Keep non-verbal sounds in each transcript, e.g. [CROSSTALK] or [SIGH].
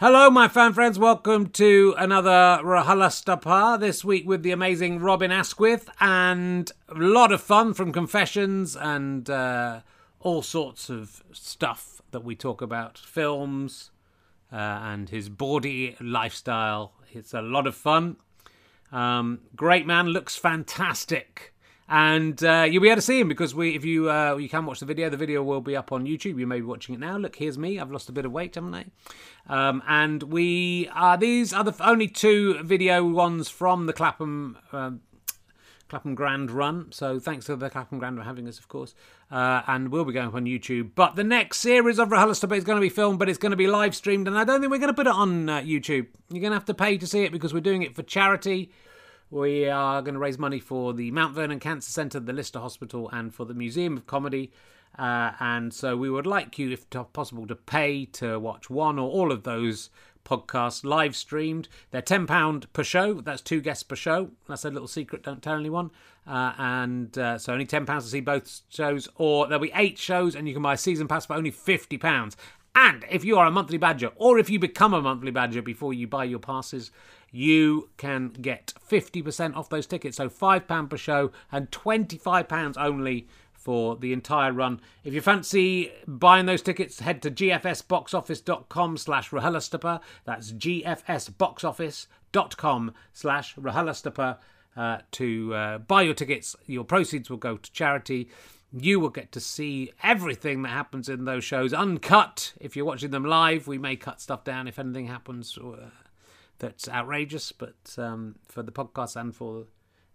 Hello, my fan friends. Welcome to another RHLSTP this week with the amazing Robin Askwith and a lot of fun from confessions and uh, all sorts of stuff that we talk about films uh, and his bawdy lifestyle. It's a lot of fun. Um, great man, looks fantastic. And uh, you'll be able to see him because we, if you uh, you can watch the video, the video will be up on YouTube. You may be watching it now. Look, here's me. I've lost a bit of weight, haven't I? Um, and we are these are the only two video ones from the Clapham um, Clapham Grand run. So thanks to the Clapham Grand for having us, of course. Uh, and we'll be going up on YouTube. But the next series of RHLSTP is going to be filmed, but it's going to be live streamed. And I don't think we're going to put it on uh, YouTube. You're going to have to pay to see it because we're doing it for charity. We are going to raise money for the Mount Vernon Cancer Centre, the Lister Hospital, and for the Museum of Comedy. Uh, and so we would like you, if possible, to pay to watch one or all of those podcasts live streamed. They're £10 per show. That's two guests per show. That's a little secret, don't tell anyone. Uh, and uh, so only £10 to see both shows. Or there'll be eight shows, and you can buy a season pass for only £50. And if you are a monthly badger, or if you become a monthly badger before you buy your passes, you can get 50% off those tickets. So £5 per show and £25 only for the entire run. If you fancy buying those tickets, head to gfsboxoffice.com slash RHLSTP. That's gfsboxoffice.com slash RHLSTP uh, to uh, buy your tickets. Your proceeds will go to charity. You will get to see everything that happens in those shows uncut. If you're watching them live, we may cut stuff down if anything happens uh, that's outrageous, but um, for the podcast and for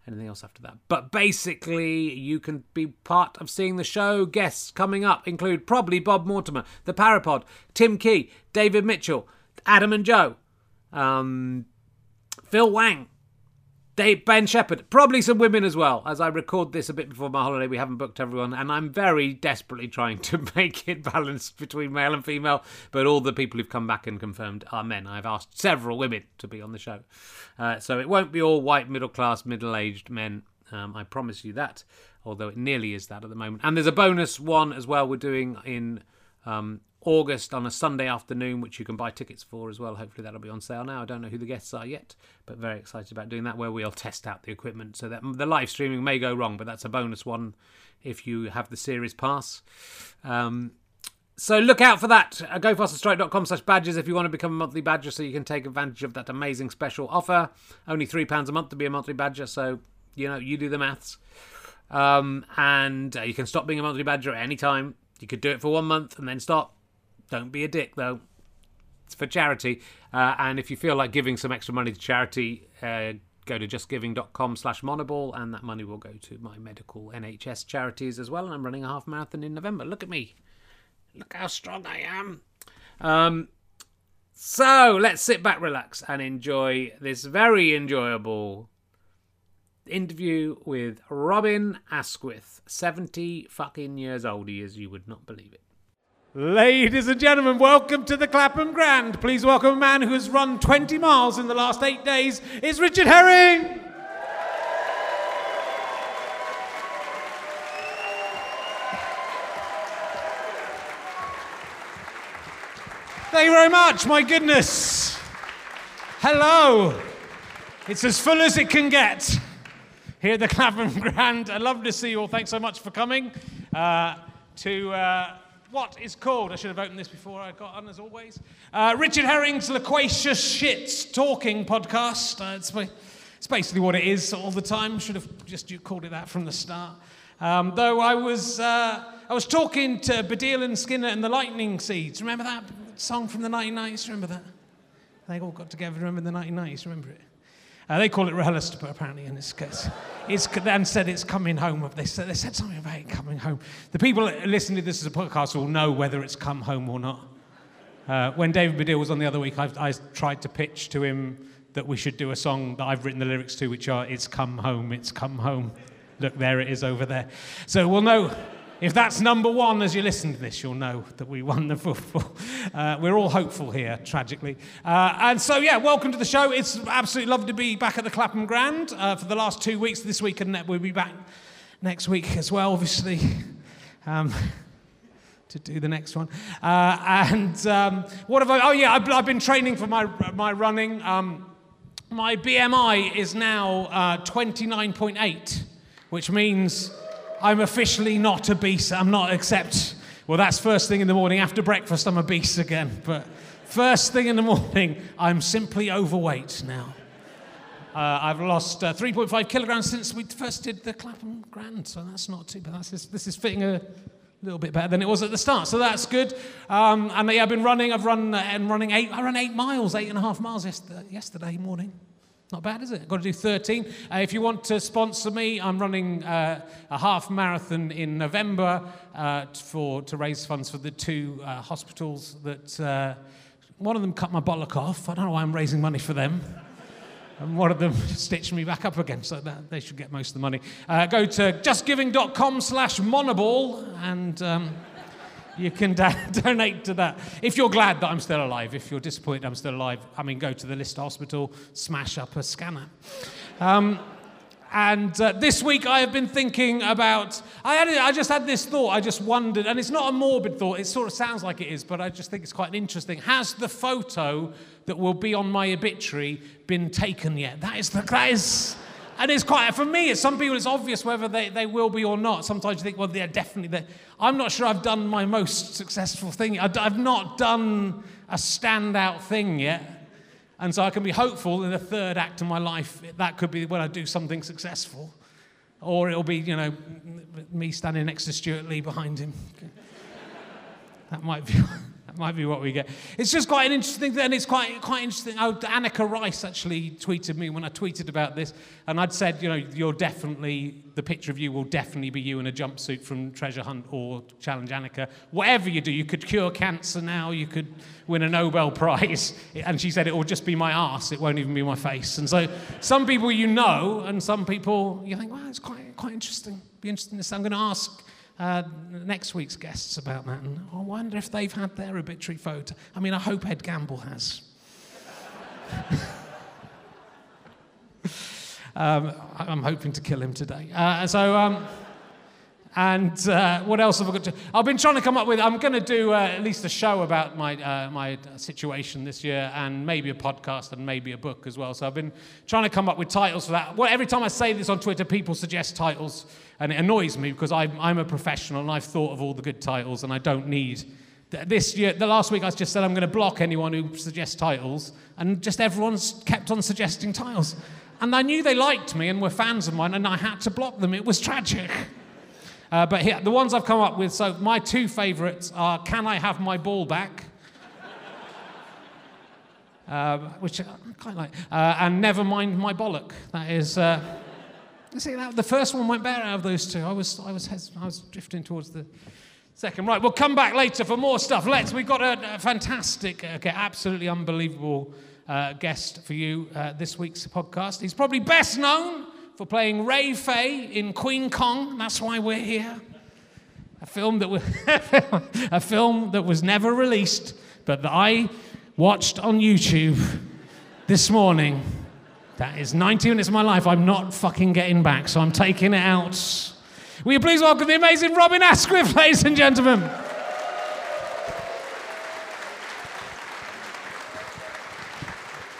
anything else after that. But basically, you can be part of seeing the show. Guests coming up include probably Bob Mortimer, the Parapod, Tim Key, David Mitchell, Adam and Joe, um, Phil Wang, Dave, Ben Shepherd, probably some women as well. As I record this a bit before my holiday, we haven't booked everyone, and I'm very desperately trying to [LAUGHS] make it balanced between male and female. But all the people who've come back and confirmed are men. I've asked several women to be on the show, uh, so it won't be all white, middle class, middle aged men. Um, I promise you that, although it nearly is that at the moment. And there's a bonus one as well. We're doing in um, August on a Sunday afternoon, which you can buy tickets for as well. Hopefully that'll be on sale now. I don't know who the guests are yet, but very excited about doing that, where we'll test out the equipment. So that the live streaming may go wrong, but that's a bonus one if you have the series pass. Um, so look out for that. Uh, GoFasterStripe.com slash badges if you want to become a monthly badger so you can take advantage of that amazing special offer. Only £3 a month to be a monthly badger, so, you know, you do the maths. Um, and uh, you can stop being a monthly badger at any time. You could do it for one month and then stop don't be a dick, though. It's for charity. Uh, and if you feel like giving some extra money to charity, uh, go to justgiving.com slash monoball and that money will go to my medical NHS charities as well. And I'm running a half marathon in November. Look at me. Look how strong I am. Um, so let's sit back, relax, and enjoy this very enjoyable interview with Robin Askwith. 70 fucking years old he is, you would not believe it. Ladies and gentlemen, welcome to the Clapham Grand. Please welcome a man who has run 20 miles in the last eight days. It's Richard Herring. Thank you very much. My goodness. Hello. It's as full as it can get here at the Clapham Grand. I love to see you all. Thanks so much for coming uh, to. Uh, what is called, I should have opened this before I got on as always, uh, Richard Herring's Loquacious Shits Talking Podcast. Uh, it's, it's, basically what it is all the time. Should have just called it that from the start. Um, though I was, uh, I was talking to Baddiel and Skinner and the Lightning Seeds. Remember that song from the 1990s? Remember that? They all got together. Remember the 1990s? Remember it? Uh, they call it RHLSTP apparently, and it's, it's, it's then said it's coming home. They said, they said something about it coming home. The people listening to this as a podcast will know whether it's come home or not. Uh, when David Baddiel was on the other week, I, I tried to pitch to him that we should do a song that I've written the lyrics to, which are "It's come home, it's come home." Look, there it is over there. So we'll know if that's number one as you listen to this, you'll know that we won the football. Uh, we're all hopeful here, tragically. Uh, and so, yeah, welcome to the show. It's absolutely lovely to be back at the Clapham Grand uh, for the last two weeks this week, and we'll be back next week as well, obviously. Um, [LAUGHS] to do the next one. Uh, and um, what have I? Oh yeah, I've, I've been training for my my running. Um, my BMI is now uh, 29.8, which means I'm officially not obese. I'm not except well, that's first thing in the morning. After breakfast, I'm obese again. But first thing in the [LAUGHS] morning, I'm simply overweight now. Uh, I've lost uh, 3.5 kilograms since we first did the Clapham Grand, so that's not too bad. Just, this is fitting a little bit better than it was at the start, so that's good. Um, and yeah, I've been running. I've run uh, and running eight. I ran eight miles, eight and a half miles yesterday morning. Not bad, is it? I've got to do 13. Uh, if you want to sponsor me, I'm running uh, a half marathon in November uh, for, to raise funds for the two uh, hospitals that uh, one of them cut my bollock off. I don't know why I'm raising money for them. [LAUGHS] And one of them [LAUGHS] stitched me back up again, so that, they should get most of the money. Uh, go to justgiving.com slash monoball and... Um, you can [LAUGHS] donate to that. If you're glad that I'm still alive, if you're disappointed I'm still alive, I mean, go to the Lister Hospital, smash up a scanner. Um, and uh, this week I have been thinking about, I, had, I just had this thought, I just wondered, and it's not a morbid thought, it sort of sounds like it is, but I just think it's quite interesting. Has the photo that will be on my obituary been taken yet? That is, the, that is and it's quite, for me, some people, it's obvious whether they, they will be or not. Sometimes you think, well, they're definitely there. I'm not sure I've done my most successful thing. I've not done a standout thing yet. And so I can be hopeful in the third act of my life, that could be when I do something successful. Or it'll be, you know, me standing next to Stewart Lee behind him. [LAUGHS] that might be. [LAUGHS] That might be what we get. It's just quite an interesting thing, and it's quite, quite interesting. Oh, Anneka Rice actually tweeted me when I tweeted about this, and I'd said, you know, you're definitely, the picture of you will definitely be you in a jumpsuit from Treasure Hunt or Challenge Anneka. Whatever you do, you could cure cancer now, you could win a Nobel Prize. [LAUGHS] And she said it will just be my ass, it won't even be my face. And so some people you know, and some people you think, well, it's quite, quite interesting. Be interesting. I'm going to ask uh, next week's guests about that. And I wonder if they've had their obituary photo. I mean, I hope Ed Gamble has. [LAUGHS] um, I'm hoping to kill him today. Uh, so. Um, and uh, what else have I got to? I've been trying to come up with. I'm going to do uh, at least a show about my uh, my situation this year, and maybe a podcast, and maybe a book as well. So I've been trying to come up with titles for that. Well, every time I say this on Twitter, people suggest titles, and it annoys me because I'm, I'm a professional and I've thought of all the good titles, and I don't need. This year, the last week, I just said I'm going to block anyone who suggests titles, and just everyone's kept on suggesting titles. And I knew they liked me and were fans of mine, and I had to block them. It was tragic. Uh, but here, the ones I've come up with, so my two favourites are Can I Have My Ball Back? uh, which I quite like. Uh, and Never Mind My Bollock. That is. Uh, see, that, the first one went better out of those two. I was, I was, I was drifting towards the second. Right, we'll come back later for more stuff. Let's. We've got a, a fantastic, okay, absolutely unbelievable uh, guest for you uh, this week's podcast. He's probably best known for playing Ray Fay in Queen Kong. That's why we're here. A film that was, [LAUGHS] a film that was never released, but that I watched on YouTube this morning. That is 90 minutes of my life I'm not fucking getting back, so I'm taking it out. Will you please welcome the amazing Robin Askwith, [LAUGHS] ladies and gentlemen?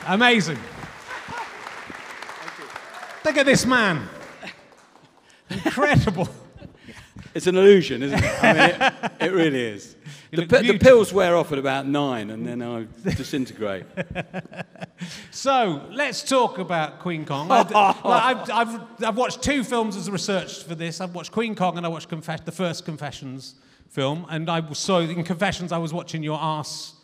Amazing. Look at this man. Incredible. It's an illusion, isn't it? I mean, it, it really is. [LAUGHS] The, the, pills wear off at about nine, and then I disintegrate. [LAUGHS] so let's talk about Queen Kong. [LAUGHS] I've, I've, I've, I've, watched two films as research for this. I've watched Queen Kong and I watched Confess- the first Confessions film. And I saw in Confessions I was watching your ass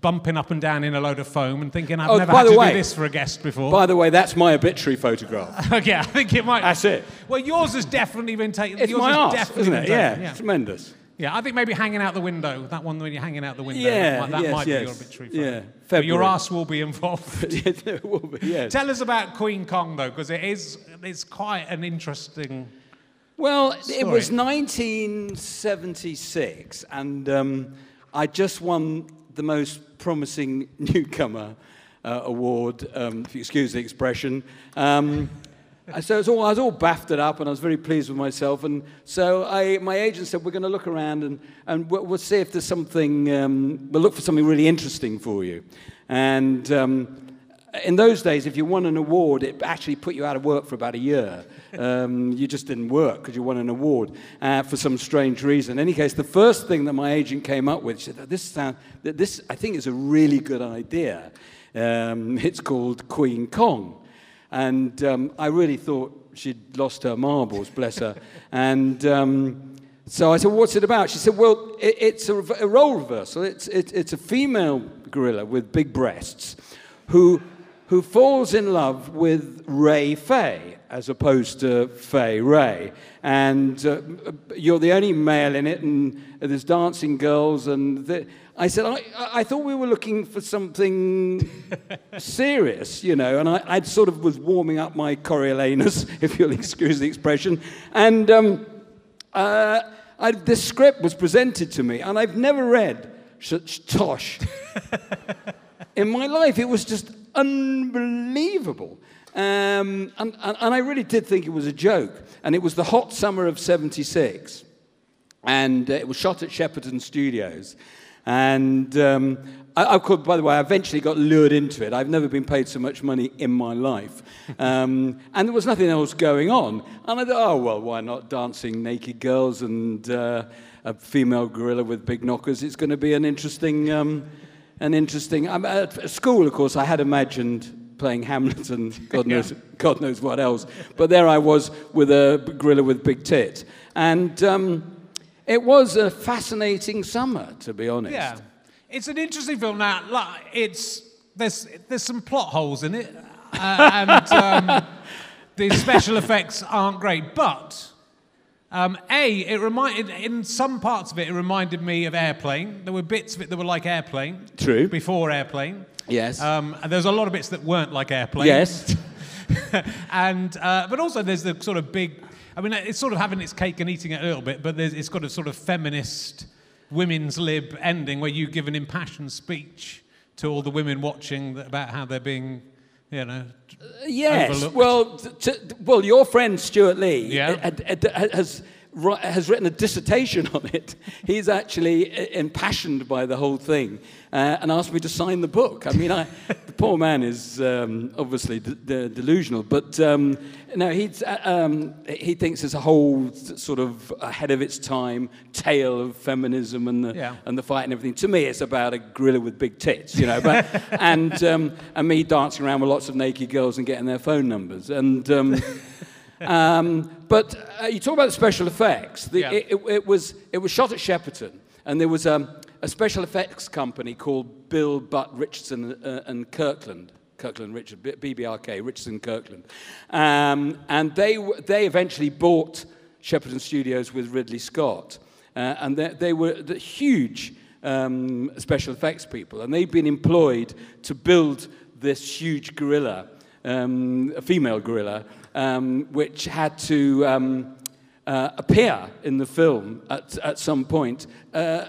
bumping up and down in a load of foam and thinking, I've oh, never had to way, do this for a guest before. By the way, that's my obituary photograph. [LAUGHS] okay, I think it might. That's it. Well, yours has definitely been taken. It's yours my arse, isn't it? Yeah, yeah, tremendous. Yeah, I think maybe hanging out the window, that one when you're hanging out the window, yeah, that, yes, might yes. be your obituary photo. Yeah, your ass will be involved. [LAUGHS] it will be, yes. Tell us about Queen Kong, though, because it is it's quite an interesting Well, story. it was 1976, and um, I just won the most promising [LAUGHS] newcomer uh, award, um, if you excuse the expression. Um, [LAUGHS] so all, I was all baffed up and I was very pleased with myself. And so I, my agent said, We're going to look around and, and we'll, we'll see if there's something, um, we'll look for something really interesting for you. And um, in those days, if you won an award, it actually put you out of work for about a year. Um, you just didn't work because you won an award uh, for some strange reason. In any case, the first thing that my agent came up with, she said, "This sound, this I think is a really good idea. Um, it's called Queen Kong." And um, I really thought she'd lost her marbles, bless her. [LAUGHS] and um, so I said, What's it about? She said, Well, it, it's a, a, role reversal. It's, it, it's a female gorilla with big breasts who, who falls in love with Ray Fay as opposed to Fay Wray. And uh, you're the only male in it, and there's dancing girls, and the, I said, I, I thought we were looking for something [LAUGHS] serious, you know, and I I'd sort of was warming up my Coriolanus, [LAUGHS] if you'll excuse the expression. And um, uh, I, this script was presented to me, and I've never read such tosh [LAUGHS] in my life. It was just unbelievable. Um, and, and, and I really did think it was a joke. And it was the hot summer of 76. And uh, it was shot at Shepperton Studios. And um, I, I could, by the way, I eventually got lured into it. I've never been paid so much money in my life. Um, [LAUGHS] and there was nothing else going on. And I thought, oh, well, why not dancing naked girls and uh, a female gorilla with big knockers? It's going to be an interesting, um, an interesting. Um, at school, of course, I had imagined playing Hamlet and [LAUGHS] God knows, God knows what else. But there I was with a gorilla with big tits. And um, it was a fascinating summer, to be honest. Yeah. It's an interesting film. Now, like, it's, there's, there's some plot holes in it, uh, and um, [LAUGHS] the special effects aren't great. But, um, A, it reminded, in some parts of it, it reminded me of Airplane. There were bits of it that were like Airplane. True. Before Airplane. Yes. Um, and there's a lot of bits that weren't like Airplane. Yes. [LAUGHS] and, uh, but also there's the sort of big, I mean, it's sort of having its cake and eating it a little bit, but it's got a sort of feminist women's lib ending where you give an impassioned speech to all the women watching about how they're being, you know. Yes. Overlooked. Well, t- well, your friend Stewart Lee Yeah. has has written a dissertation on it. He's actually impassioned by the whole thing uh, and asked me to sign the book. I mean, I, [LAUGHS] the poor man is um, obviously delusional, but um, no, he's, uh, um, he thinks it's a whole sort of ahead of its time tale of feminism and the, Yeah. and the fight and everything. To me, it's about a gorilla with big tits, you know, but, [LAUGHS] and, um, and me dancing around with lots of naked girls and getting their phone numbers. And, [LAUGHS] um, but uh, you talk about the special effects. The, Yeah. it, it, it was, it was shot at Shepperton, and there was um, a special effects company called Bill Butt Richardson uh, and Kirkland. Kirkland Richard, BBRK, Richardson Kirkland. Um, and they, they eventually bought Shepperton Studios with Ridley Scott. Uh, and they, they were the huge um, special effects people, and they'd been employed to build this huge gorilla, um, a female gorilla, um, which had to um, uh, appear in the film at, at some point. Uh,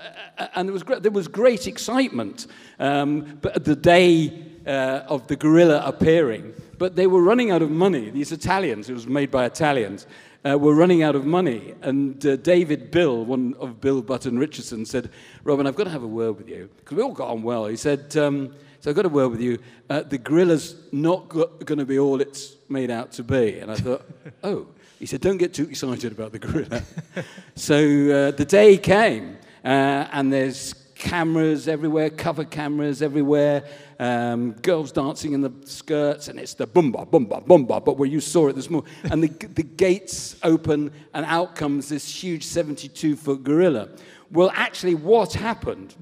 and there was, there was great excitement um, but the day uh, of the gorilla appearing. But they were running out of money. These Italians, it was made by Italians, uh, were running out of money. And uh, David Bill, one of Bill Button Richardson, said, Robin, I've got to have a word with you. Because we all got on well. He said, um, so I've got a word with you. Uh, the gorilla's not going to be all it's made out to be. And I thought, [LAUGHS] oh. He said, don't get too excited about the gorilla. [LAUGHS] so uh, the day came, uh, and there's cameras everywhere, cover cameras everywhere, um, girls dancing in the skirts, and it's the boomba, boomba, boomba, but where you saw it this morning. And the, [LAUGHS] the gates open, and out comes this huge 72 foot gorilla. Well, actually, what happened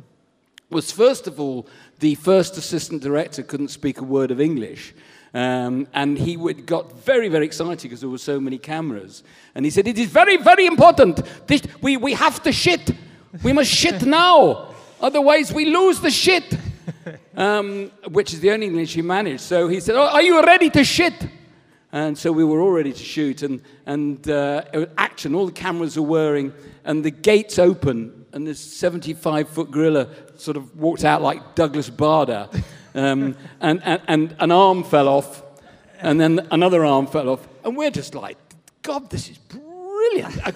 was first of all, the first assistant director couldn't speak a word of English. Um, and he would, got very, very excited because there were so many cameras. And he said, It is very, very important. This, we, we have to shit. We must shit [LAUGHS] now. Otherwise, we lose the shit. Um, which is the only English he managed. So he said, oh, Are you ready to shit? And so we were all ready to shoot, and, and uh, it was action, all the cameras are whirring, and the gates open, and this 75 foot gorilla sort of walked out like Douglas Bader, um, and, and, and an arm fell off, and then another arm fell off, And we're just like, God, this is brilliant. I-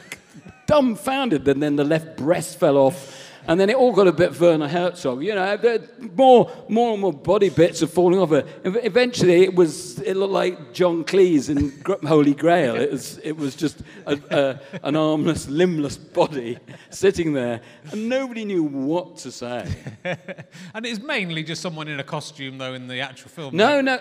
dumbfounded. And then the left breast fell off. And then it all got a bit Werner Herzog. You know, more, more and more body bits are falling off. Ev- Eventually, it was it looked like John Cleese in Holy Grail. It was it was just a, a, an armless, limbless body sitting there, and nobody knew what to say. [LAUGHS] And it's mainly just someone in a costume, though, in the actual film. No, no.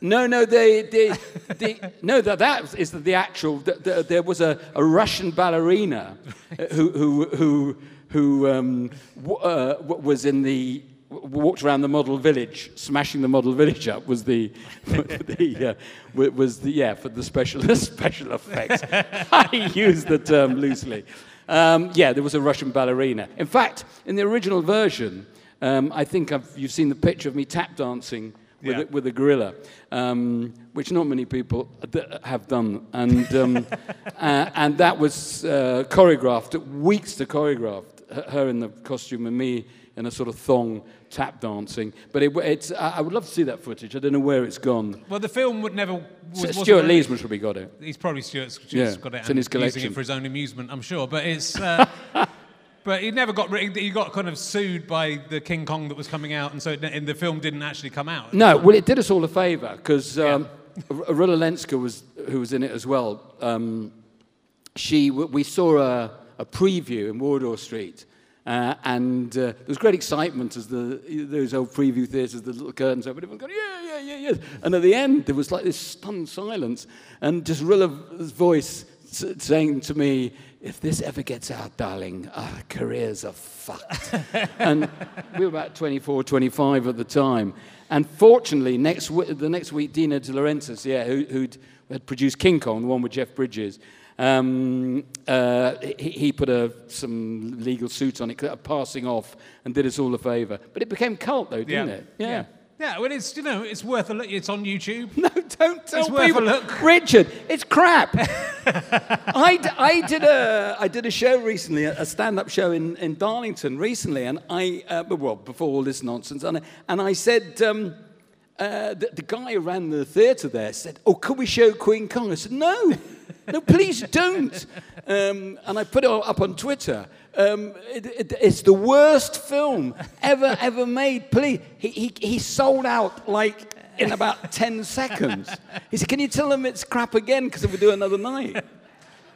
No, no, they, they, they, no, that, that is the actual. The, the, there was a, a Russian ballerina [LAUGHS] who, who, who, who um, w- uh, was in the walked around the model village, smashing the model village up. Was the, [LAUGHS] the uh, was the yeah for the special [LAUGHS] special effects. [LAUGHS] I use the term loosely. Um, yeah, there was a Russian ballerina. In fact, in the original version, um, I think I've, you've seen the picture of me tap dancing with, Yeah. a, with a gorilla, um, which not many people have done. And, um, uh, and that was uh, choreographed, weeks to choreograph, her in the costume and me in a sort of thong tap dancing. But it, it's, I would love to see that footage. I don't know where it's gone. Well, the film would never. Was, Stewart really- Lee's probably got it. He's probably Stewart's, Stewart's Yeah, got it it's in his using collection. it for his own amusement, I'm sure. But it's. Uh, [LAUGHS] but he never got. He got kind of sued by the King Kong that was coming out, and so it, and the film didn't actually come out. No, well, it did us all a favour because um, Lenska was who was in it as well. Um, she we saw a, a preview in Wardour Street. Uh, and uh, there was great excitement as the those old preview theatres, the little curtains open, everyone going, yeah, yeah, yeah, yeah. And at the end, there was like this stunned silence, and just Rula's voice saying to me, if this ever gets out, darling, our careers are fucked. [LAUGHS] and we were about 24, 25 at the time. And fortunately, next w- the next week, Dino De Laurentiis, yeah, who who'd, had produced King Kong, the one with Jeff Bridges, um, uh, he, he put a, some legal suit on it, a passing off, and did us all a favour. But it became cult, though, didn't it? yeah. Yeah, well, it's you know it's worth a look. It's on YouTube. [LAUGHS] No, don't tell It's worth a look. Richard, it's crap. [LAUGHS] I, d- I, did a, I did a show recently, a stand-up show in, in Darlington recently, and I, uh, well, before all this nonsense, and I, and I said, um, uh, the, the guy who ran the theatre there said, oh, could we show Queen Kong? I said, no, no, please don't. Um, and I put it up on Twitter. Um, it, it, it's the worst film ever, ever made. Please, he, he, he sold out like in about 10 seconds. He said, Can you tell them it's crap again because if we'll do another night?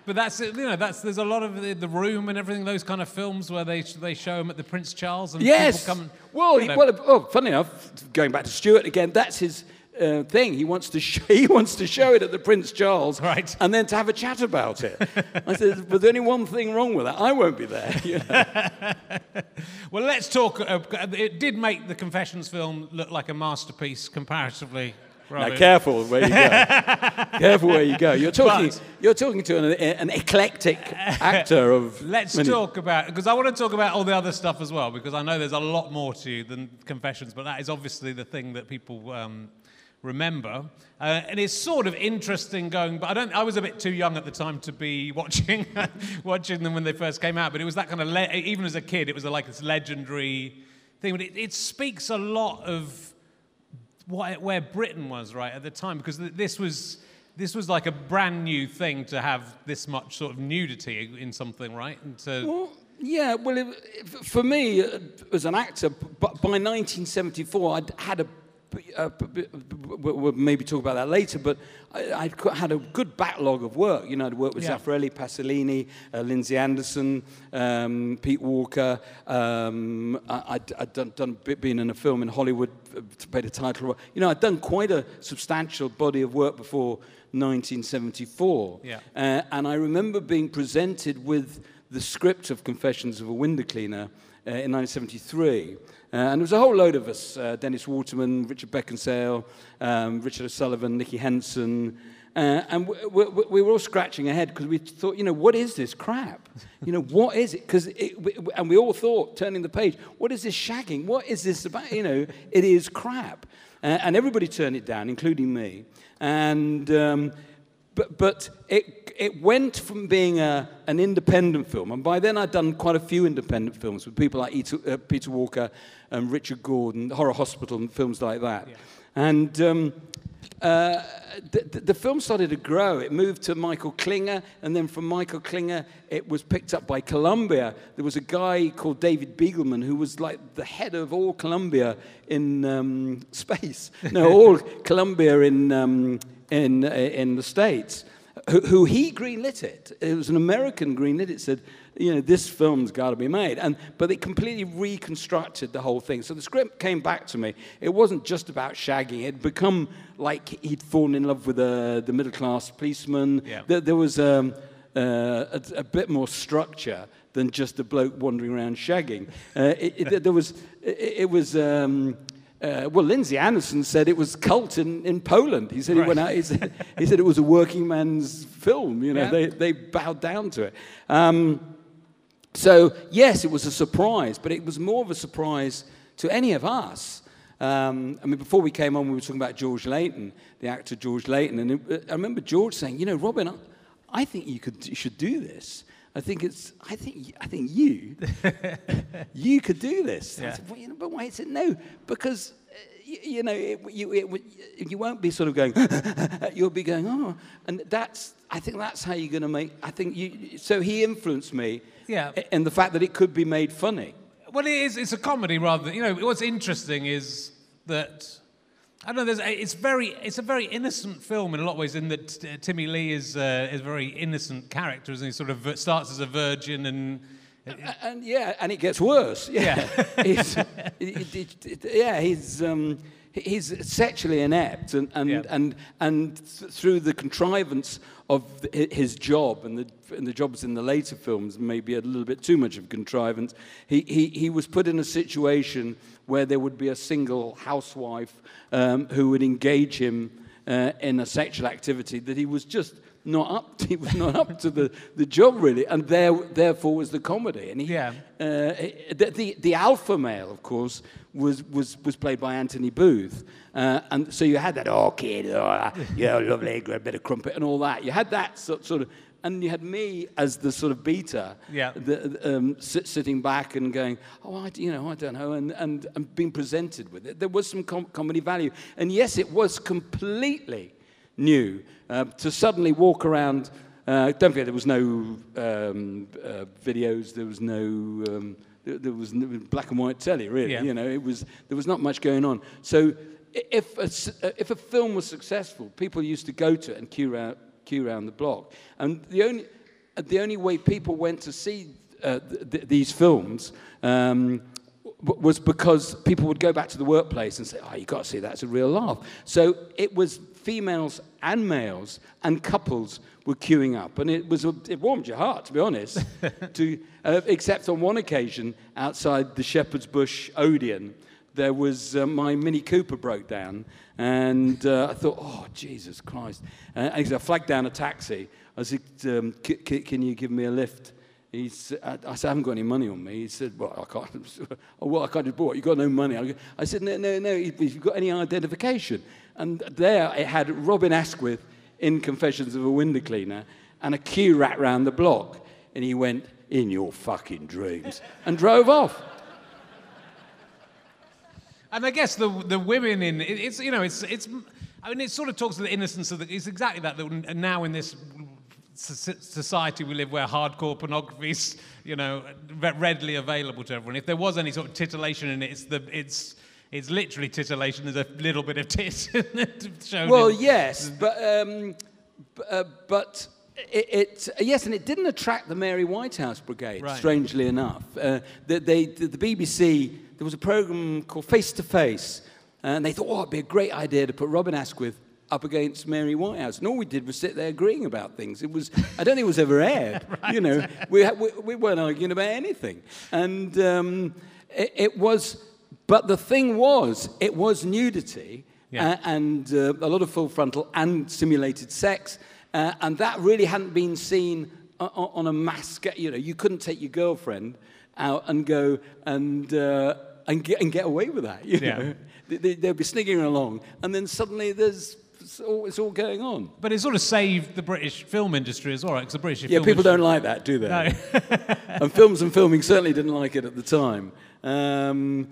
But that's you know that's there's a lot of the, the room and everything those kind of films where they they show them at the Prince Charles and Yes. people come. well, you know, well, oh, funny enough, going back to Stewart again, that's his uh, thing. He wants to [LAUGHS] show, he wants to show it at the Prince Charles, Right. And then to have a chat about it. I said, "There's only one thing wrong with that. I won't be there." [LAUGHS] you know. [LAUGHS] well, let's talk. Uh, it did make the Confessions film look like a masterpiece comparatively. Now, careful where you go. careful where you go. You're talking. But- you're talking to an, an eclectic actor of. Let's many- talk about because I want to talk about all the other stuff as well because I know there's a lot more to you than Confessions, but that is obviously the thing that people um, remember, uh, and it's sort of interesting going. But I don't. I was a bit too young at the time to be [LAUGHS] watching watching them when they first came out. But it was that kind of le- even as a kid, it was like this legendary thing. But it, it speaks a lot of what, where Britain was right at the time because th- this was this was like a brand new thing to have this much sort of nudity in something, right? And to, Well, yeah, well, it, for me, uh, as an actor, by 1974, I'd had a. Uh, we'll maybe talk about that later, but I, I'd had a good backlog of work. You know, I'd worked with Yeah. Zeffirelli, Pasolini, uh, Lindsay Anderson, um, Pete Walker. Um, I, I'd, I'd done, done a bit being in a film in Hollywood uh, to play the title role. You know, I'd done quite a substantial body of work before 1974. Yeah. Uh, and I remember being presented with the script of Confessions of a Window Cleaner uh, in 1973. Uh, and there was a whole load of us uh, Dennis Waterman, Richard Beckinsale, um, Richard O'Sullivan, Nicky Henson. Uh, and we, we, we were all scratching our head because we thought, you know, what is this crap? You know, what is it? Because and we all thought, turning the page, what is this shagging? What is this about? You know, it is crap. Uh, and everybody turned it down, including me. And um, but, but it, it went from being a, an independent film, and by then I'd done quite a few independent films with people like Eto, uh, Peter Walker and Richard Gordon, Horror Hospital, and films like that. And um, uh, the, the, the film started to grow. It moved to Michael Klinger, and then from Michael Klinger, it was picked up by Columbia. There was a guy called David Begelman who was like the head of all Columbia in um, [LAUGHS] space. No, all [LAUGHS] Columbia in, um, in, uh, in the States who, who he greenlit it. It was an American greenlit it. Said, you know, this film's got to be made. And but they completely reconstructed the whole thing. So the script came back to me. It wasn't just about shagging. It had become like he'd fallen in love with uh, the middle class policeman. Yeah. There, there was um, uh, a, a bit more structure than just a bloke wandering around shagging. Uh, it, it, there was, it, it was. Um, uh, well, Lindsay Anderson said it was cult in, in Poland. He said he went out. He said, he said it was a working man's film. You know, Yeah. they, they bowed down to it. Um, so yes, it was a surprise, but it was more of a surprise to any of us. Um, I mean, before we came on, we were talking about George Layton, the actor George Layton, and it, I remember George saying, "You know, Robin, I, I think you could, you should do this. I think it's, I think, I think you, [LAUGHS] you could do this." Yeah. said, well, but why? He said, "No, because." uh, You, you know, it, you, it, you won't be sort of going, [LAUGHS] you'll be going, oh, and that's, I think that's how you're going to make, I think you, so he influenced me Yeah. in the fact that it could be made funny. Well, it is. It's a comedy rather than you know. What's interesting is that I don't know. It's very. It's a very innocent film in a lot of ways. In that uh, Timmy Lea is uh, is a very innocent character, and he sort of starts as a virgin and. A- And yeah, and it gets worse. Yeah, [LAUGHS] he's, it- it- it- yeah, he's um, he's sexually inept, and and Yeah. and and th- through the contrivance of his job and the and the jobs in the later films, may be a little bit too much of contrivance. He he he was put in a situation where there would be a single housewife um, who would engage him uh, in a sexual activity that he was just not up. [LAUGHS] He was not up to the, the job really, and there therefore was the comedy. And he, Yeah. uh, the, the the alpha male, of course, was was was played by Anthony Booth, uh, and so you had that oh kid, oh, yeah, lovely, great bit of crumpet and all that. You had that sort, sort of. And you had me as the sort of beta, Yeah. the, um, sit, sitting back and going, oh, I, you know, I don't know, and, and, and being presented with it. There was some com- comedy value. And yes, it was completely new uh, to suddenly walk around. Uh, don't forget, there was no um, uh, videos, there was no. Um, there there was no black and white telly, really. Yeah. You know, it was there was not much going on. So, if a, uh, if a film was successful, people used to go to it and queue around, queue around the block. And the only uh, the only way people went to see uh, th- th- these films um, w- was because people would go back to the workplace and say, "Oh, you got to see that; it's a real laugh." So it was females and males and couples were queuing up, and it was a, it warmed your heart, to be honest. [LAUGHS] to uh, except on one occasion outside the Shepherd's Bush Odeon, there was uh, my Mini Cooper broke down, and uh, I thought, "Oh, Jesus Christ!" Uh, and I flagged down a taxi. I said, um, "Can you give me a lift?" He said, I I said, I haven't got any money on me. He said, well, I can't. [LAUGHS] oh, well, I can't do what? You've got no money. I I said, no, no, no. If you've got any identification. And there it had Robin Askwith in Confessions of a Window Cleaner and a queue rat round the block. And he went, in your fucking dreams, and drove off. And I guess the the women in it's you know it's it's I mean it sort of talks to the innocence of the it's exactly that that now in this society we live where hardcore pornography is you know readily available to everyone. If there was any sort of titillation in it, it's the it's it's literally titillation. There's a little bit of tit [LAUGHS] shown. Well, in- yes, [LAUGHS] but um, b- uh, but it, it yes, and it didn't attract the Mary Whitehouse Brigade. Right. Strangely enough, uh, they, they, the, the BBC there was a program called Face to Face, and they thought, oh, it'd be a great idea to put Robin Askwith up against Mary Whitehouse. And all we did was sit there agreeing about things. It was I don't think it was ever aired. [LAUGHS] You know, we, we we weren't arguing about anything, and um, it, it was. But the thing was, it was nudity Yeah. a- and uh, a lot of full frontal and simulated sex, uh, and that really hadn't been seen o- on a mass scale. You know, you couldn't take your girlfriend out and go and uh, and get and get away with that. You Yeah. know, they, they, they'd be sneaking along, and then suddenly there's it's all, it's all going on. But it sort of saved the British film industry as well, because the British Yeah, people don't like that, do they? No. [LAUGHS] and films and filming certainly didn't like it at the time. Um,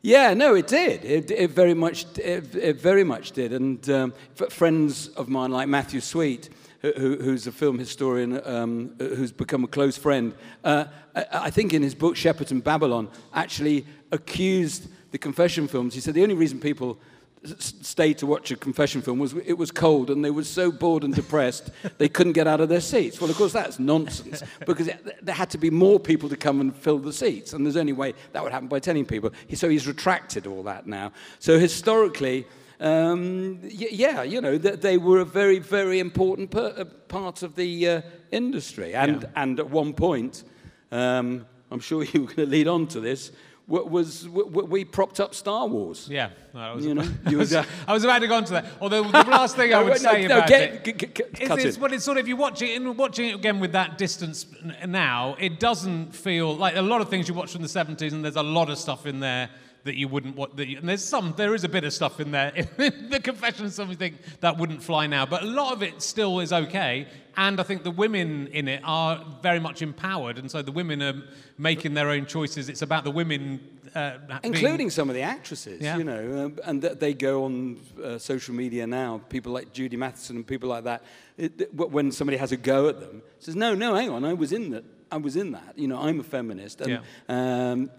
Yeah, no, it did. It, it very much, it, it very much did. And um, friends of mine, like Matthew Sweet, who, who- who's a film historian, um, who's become a close friend, uh, I, I think in his book Shepperton Babylon, actually accused the confession films. He said the only reason people s- stayed to watch a confession film was it was cold and they were so bored and depressed [LAUGHS] they couldn't get out of their seats. Well, of course, that's nonsense [LAUGHS] because it, there had to be more people to come and fill the seats, and there's only way that would happen by telling people. So he's retracted all that now. So historically, um, yeah, you know, th- they were a very, very important uh, part of the uh, industry. And, Yeah. and at one point, um, I'm sure [LAUGHS] you were going to lead on to this, was w- w- we propped up Star Wars. Yeah, no, I was, You know, I, you was, was, [LAUGHS] I was about to go on to that. Although the [LAUGHS] last thing I would no, say no, about get- it get- get- is in. but it's sort of if you watch it and watching it again with that distance now, it doesn't feel like a lot of things you watch from the 70s, and there's a lot of stuff in there that you wouldn't want. That you, and there's some, there is a bit of stuff in there [LAUGHS] in the confession of something that wouldn't fly now, but a lot of it still is okay. And I think the women in it are very much empowered, and so the women are making their own choices. It's about the women, uh, being- Including some of the actresses, Yeah. you know, um, and th- they go on uh, social media now. People like Judy Matheson and people like that. It, when somebody has a go at them, says, "No, no, hang on, I was in that. I was in that. You know, I'm a feminist." And, um,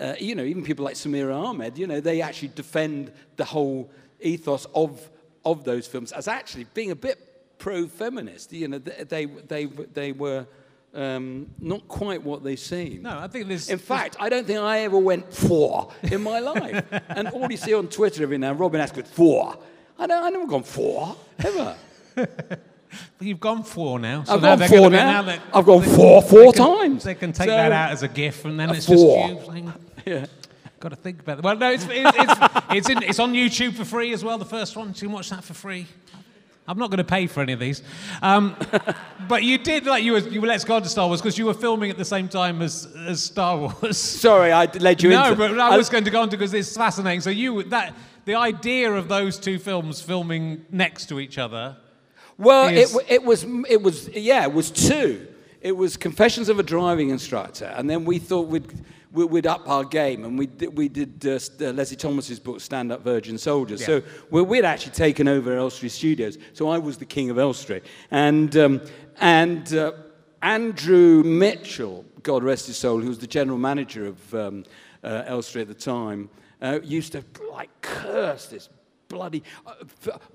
uh, you know, even people like Samira Ahmed, you know, they actually defend the whole ethos of of those films as actually being a bit pro-feminist. You know, th- they they they were. Um, not quite what they seem. No, I think there's. In fact, I don't think I ever went for in my life. [LAUGHS] and all you see on Twitter every now, Robin Askwith, for. I don't, I've never gone for, ever. [LAUGHS] [LAUGHS] You've gone four now. So I've now gone four now. they- I've gone they- four four they can- times. They can take So- that out as a gift, and then it's four. just you saying, [LAUGHS] Yeah. "Got to think about it." Well, no, it's it's it's, it's, in, it's on YouTube for free as well. The first one, so you can watch that for free. I'm not going to pay for any of these, um, [LAUGHS] but you did like you were you were Let's Go to Star Wars because you were filming at the same time as as Star Wars. Sorry, I led you no, into No, but I was going to go on to because it's fascinating. So you that the idea of those two films filming next to each other. Well, it, is- it was, it was, yeah, it was two. It was Confessions of a Driving Instructor, and then we thought we'd, we- we'd up our game, and we did, we did uh, uh, Leslie Thomas's book, Stand Up Virgin Soldiers. So we we'd actually taken over Elstree Studios, so I was the king of Elstree. And, um, and uh, Andrew Mitchell, God rest his soul, who was the general manager of um, uh, Elstree at the time, uh, used to like curse this bloody. Uh,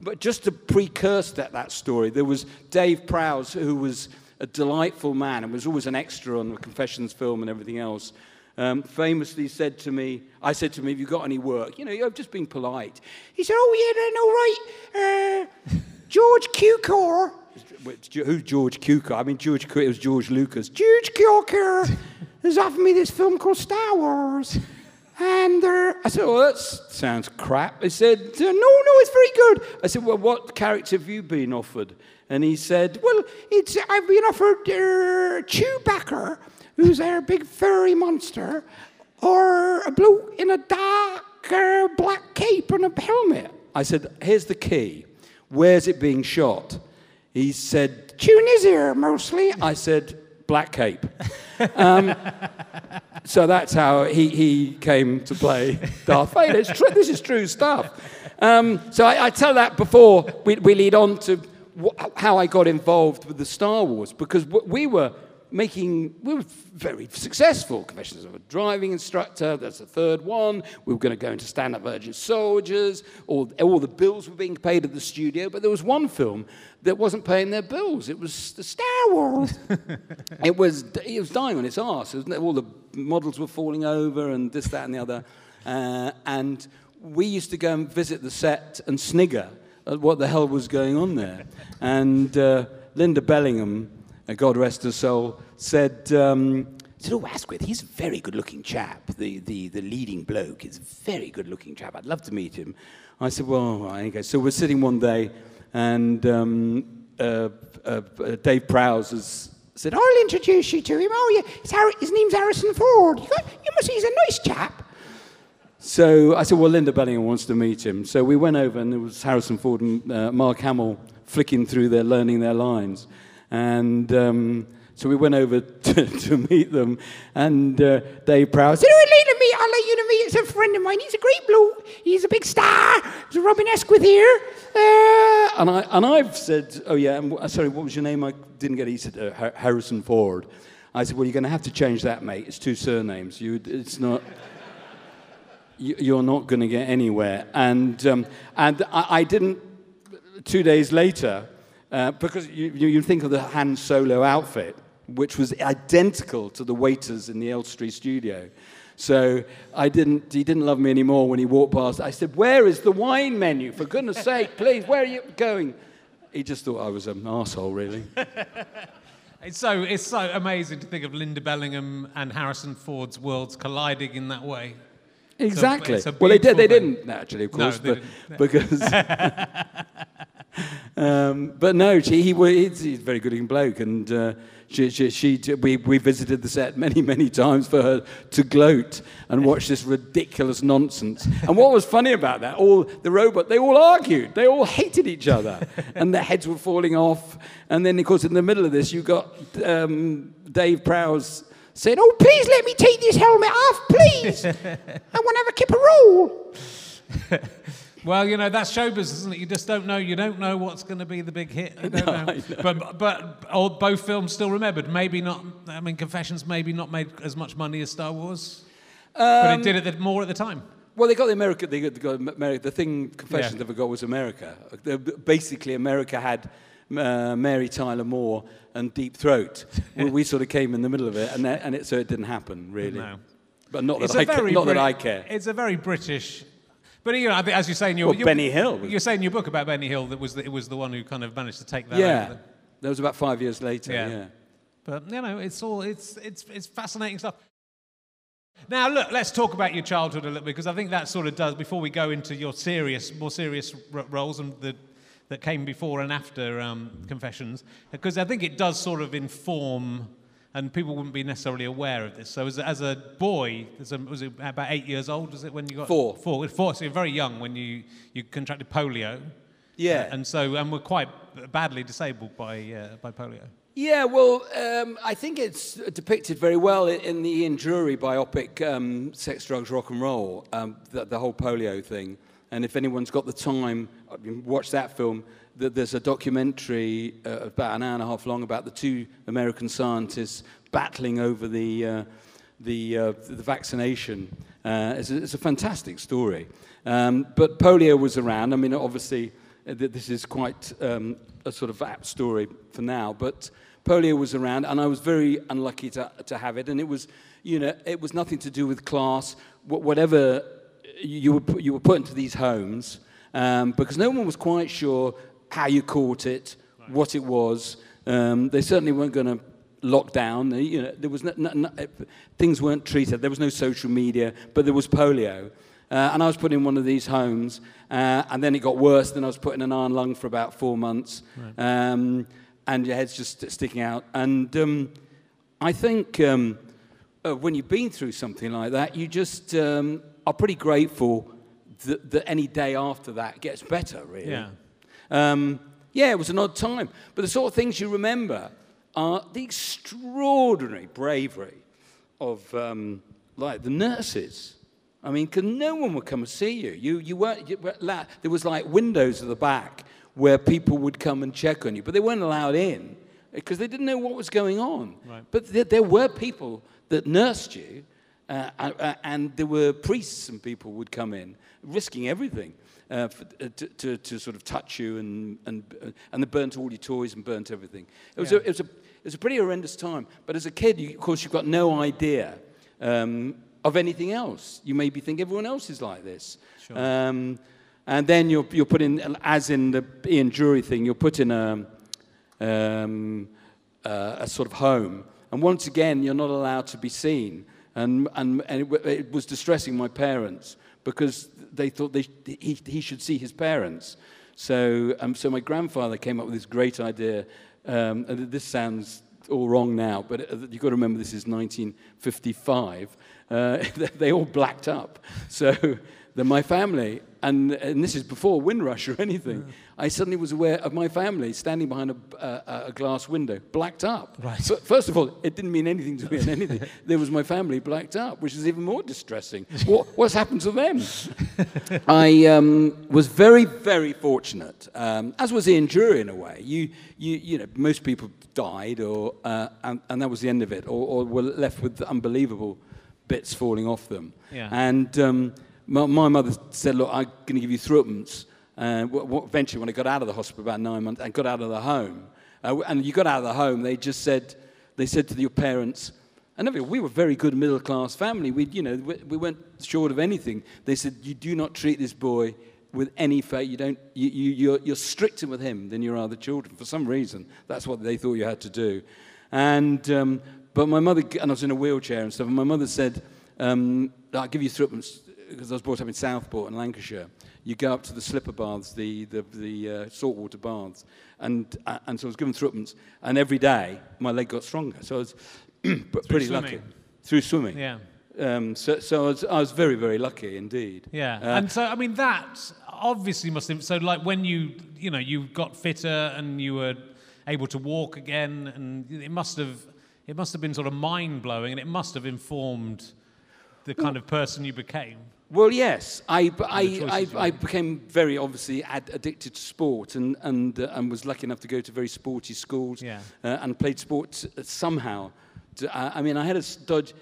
but just to precurse that, that story, there was Dave Prowse, who was a delightful man and was always an extra on the Confessions film and everything else. Um, famously said to me, I said to him, Have you got any work? You know, I've just been polite. He said, Oh, yeah, then, all right. Uh, George Cukor. Who's George Cukor? I mean, George, it was George Lucas. George Cukor has offered me this film called Star Wars. And uh, I said, well, that sounds crap. He said, no, no, it's very good. I said, well, what character have you been offered? And he said, well, it's, I've been offered uh, Chewbacca, who's a big furry monster, or a bloke in a dark uh, black cape and a helmet. I said, here's the key. Where's it being shot? He said, Tunisia mostly. I said, black cape. [LAUGHS] Um, so that's how he, he came to play [LAUGHS] Darth Vader. It's true, this is true stuff. Um, so I, I tell that before we, we lead on to wh- how I got involved with the Star Wars, because we were making, we were very successful. Confessions of a Driving Instructor, that's the third one. We were going to go into Stand Up Virgin Soldiers. All, all the bills were being paid at the studio, but there was one film that wasn't paying their bills. It was the Star Wars. [LAUGHS] it was it was dying on its arse. It all the models were falling over and this, that, and the other. Uh, and we used to go and visit the set and snigger at what the hell was going on there. And uh, Linda Bellingham, God rest her soul, said. Um, said, oh, Askwith, he's a very good-looking chap. The, the, the leading bloke is a very good-looking chap. I'd love to meet him. I said, well, okay. So we're sitting one day, and um, uh, uh, uh, Dave Prowse has said, I'll introduce you to him. Oh, yeah, Har- his name's Harrison Ford. You, got, you must he's a nice chap. So I said, well, Linda Bellingham wants to meet him. So we went over, and there was Harrison Ford and uh, Mark Hamill flicking through their, learning their lines. And um, so we went over [LAUGHS] to, to meet them, and uh, Dave Prowse said, oh, Lena, me, I'll let you meet. It's a friend of mine. He's a great bloke. He's a big star. A Robin Askwith here. Uh, and, I, and I've said, oh, yeah, and, sorry, what was your name? I didn't get it. He said, uh, Harrison Ford. I said, well, you're going to have to change that, mate. It's two surnames. You, it's not [LAUGHS] you're not going to get anywhere. And, um, and I, I, didn't, two days later, uh, because you, you think of the Han Solo outfit, which was identical to the waiters in the Elstree studio. So I didn't, he didn't love me anymore when he walked past. I said, Where is the wine menu? For goodness sake, please, where are you going? He just thought I was an asshole, really. [LAUGHS] it's, so, it's so amazing to think of Linda Bellingham and Harrison Ford's worlds colliding in that way. Exactly. well, they did. They didn't actually, of course, no, but, because. [LAUGHS] um, but no, she, he, he's, he's a very good-looking bloke, and uh, she, she, she, we, we visited the set many, many times for her to gloat and watch this ridiculous nonsense. And what was funny about that, all the robot, they all argued. They all hated each other, and their heads were falling off. And then, of course, in the middle of this, you got um, Dave Prowse saying, Oh, please let me take this helmet off, please. I want to have a kip of roll. Well, you know, that's showbiz, isn't it? You just don't know. You don't know what's going to be the big hit. You don't [LAUGHS] no, know. know. But, but all, both films still remembered. Maybe not, I mean, Confessions maybe not made as much money as Star Wars. Um, but it um, did it more at the time. Well, they got the America. They got America. The thing Confessions yeah. never got was America. Basically, America had uh, Mary Tyler Moore and Deep Throat. [LAUGHS] well, we sort of came in the middle of it, and, that, and it, so it didn't happen, really. No. But not, that I, ca- not that I care. It's a very British but you know, as you say in your, well, Benny Hill. You're saying in your book about Benny Hill that was the, it was the one who kind of managed to take that. Yeah, over. that was about five years later. Yeah. yeah. but you know, it's all it's it's it's fascinating stuff. Now, look, let's talk about your childhood a little bit because I think that sort of does before we go into your serious, more serious roles and the that came before and after um, Confessions, because I think it does sort of inform, and people wouldn't be necessarily aware of this. So as a, as a boy, as a, was it about eight years old? Was it when you got four? Four. Four. So you're very young when you you contracted polio. Yeah. Uh, and so and were quite badly disabled by uh, by polio. Yeah, well, um, I think it's depicted very well in the Ian Dury biopic, um, Sex, Drugs, Rock and Roll, um, the, the whole polio thing. And if anyone's got the time, watch that film. There's a documentary uh, about an hour and a half long about the two American scientists battling over the, uh, the, uh, the vaccination. Uh, it's, a, it's, a, fantastic story. Um, but polio was around. I mean, obviously, uh, this is quite um, a sort of apt story for now, but polio was around, and I was very unlucky to, to have it. And it was, you know, it was nothing to do with class. Whatever you were, you were put into these homes um, because no one was quite sure how you caught it, what it was. Um, they certainly weren't going to lock down. You know, there was no, no, no, things weren't treated. There was no social media, but there was polio. Uh, and I was put in one of these homes, uh, and then it got worse. Then I was put in an iron lung for about four months, right. um, and your head's just sticking out. And um, I think um, uh, when you've been through something like that, you just um, are pretty grateful that, that, any day after that gets better, really. Yeah. Um, yeah, it was an odd time. But the sort of things you remember are the extraordinary bravery of, um, like, the nurses. I mean, because no one would come and see you. You, you weren't, you were, there was like windows at the back where people would come and check on you, but they weren't allowed in because they didn't know what was going on. Right. But there, there were people that nursed you uh, uh, and there were priests and people would come in, risking everything uh, for, uh, to, to, to, sort of touch you, and, and, uh, and they burnt all your toys and burnt everything. It was, yeah. a, it, was a, it was a pretty horrendous time. But as a kid, you, of course, you've got no idea um, of anything else. You maybe think everyone else is like this. Sure. Um, and then you're, you're put in, as in the Ian Dury thing, you're put in a, um, uh, a sort of home. And once again, you're not allowed to be seen. And, and, and it, it, was distressing my parents because they thought they, he, he should see his parents. So, um, so my grandfather came up with this great idea. Um, and this sounds all wrong now, but uh, you've got to remember this is 1955. Uh, [LAUGHS] they all blacked up. So than my family. And, and this is before Windrush or [LAUGHS] anything. I suddenly was aware of my family standing behind a, a, a glass window, blacked up. Right. So, first of all, it didn't mean anything to me [LAUGHS] and anything. there was my family blacked up, which is even more distressing. [LAUGHS] what, what's happened to them? I um, was very, very fortunate, um, as was Ian Drury in a way. You, you, you know, most people died, or, uh, and, and that was the end of it, or, or were left with unbelievable bits falling off them. Yeah. And um, my, my mother said, Look, I'm going to give you threepence. W- eventually, when I got out of the hospital about nine months and got out of the home, uh, and you got out of the home, they just said, they said to your parents, and we were a very good middle class family. We, you know, we, we weren't short of anything. They said, you do not treat this boy with any faith. You don't, you, you, you're, you're stricter with him than you are the children. For some reason, that's what they thought you had to do. And, um, but my mother, and I was in a wheelchair and stuff, and my mother said, um, I'll give you threepence, because I was brought up in Southport in Lancashire. You go up to the slipper baths, the, the, the uh, saltwater baths, and, uh, and so I was given threepence, and every day my leg got stronger. So I was [CLEARS THROAT] pretty lucky. Through swimming. Yeah. Um, so so I, was, I was very, very lucky indeed. Yeah, Uh, and so I mean that obviously must have. So like when you you know you got fitter and you were able to walk again, and it must have it must have been sort of mind blowing, and it must have informed the kind of person you became. Well, yes, I, I, I, I became very obviously ad- addicted to sport and, and, uh, and was lucky enough to go to very sporty schools Yeah. uh, and played sport uh, somehow. I mean, I had a dodge.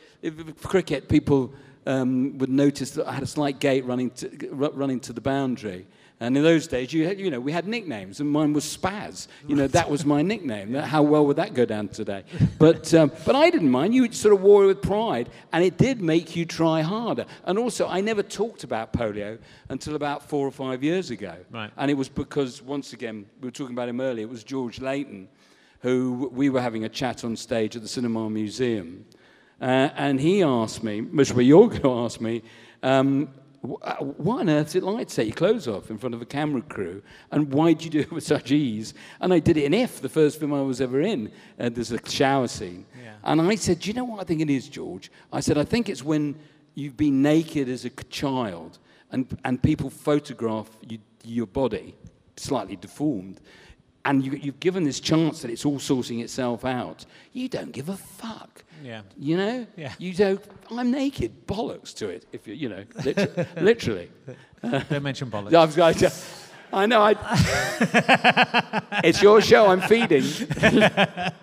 Cricket, people um, would notice that I had a slight gait running to, running to the boundary. And in those days, you, had, you know, we had nicknames, and mine was Spaz. You know, that was my nickname. How well would that go down today? But, um, but I didn't mind. You sort of wore it with pride, and it did make you try harder. And also, I never talked about polio until about four or five years ago. Right. And it was because, once again, we were talking about him earlier, it was George Layton, who we were having a chat on stage at the Cinema Museum. Uh, and he asked me, which way you're going to ask me, um, Uh, what on earth is it like to take your clothes off in front of a camera crew? And why do you do it with such ease? And I did it in If, the first film I was ever in. And there's a shower scene. Yeah. And I said, Do you know what I think it is, George? I said, I think it's when you've been naked as a child and, and people photograph you, your body slightly deformed. And you, you've given this chance that it's all sorting itself out. You don't give a fuck. Yeah. You know? Yeah. You don't, I'm naked. Bollocks to it, if you, you know, liter- [LAUGHS] literally. Don't mention bollocks. I've got to, I know, I, [LAUGHS] it's your show, I'm feeding. [LAUGHS]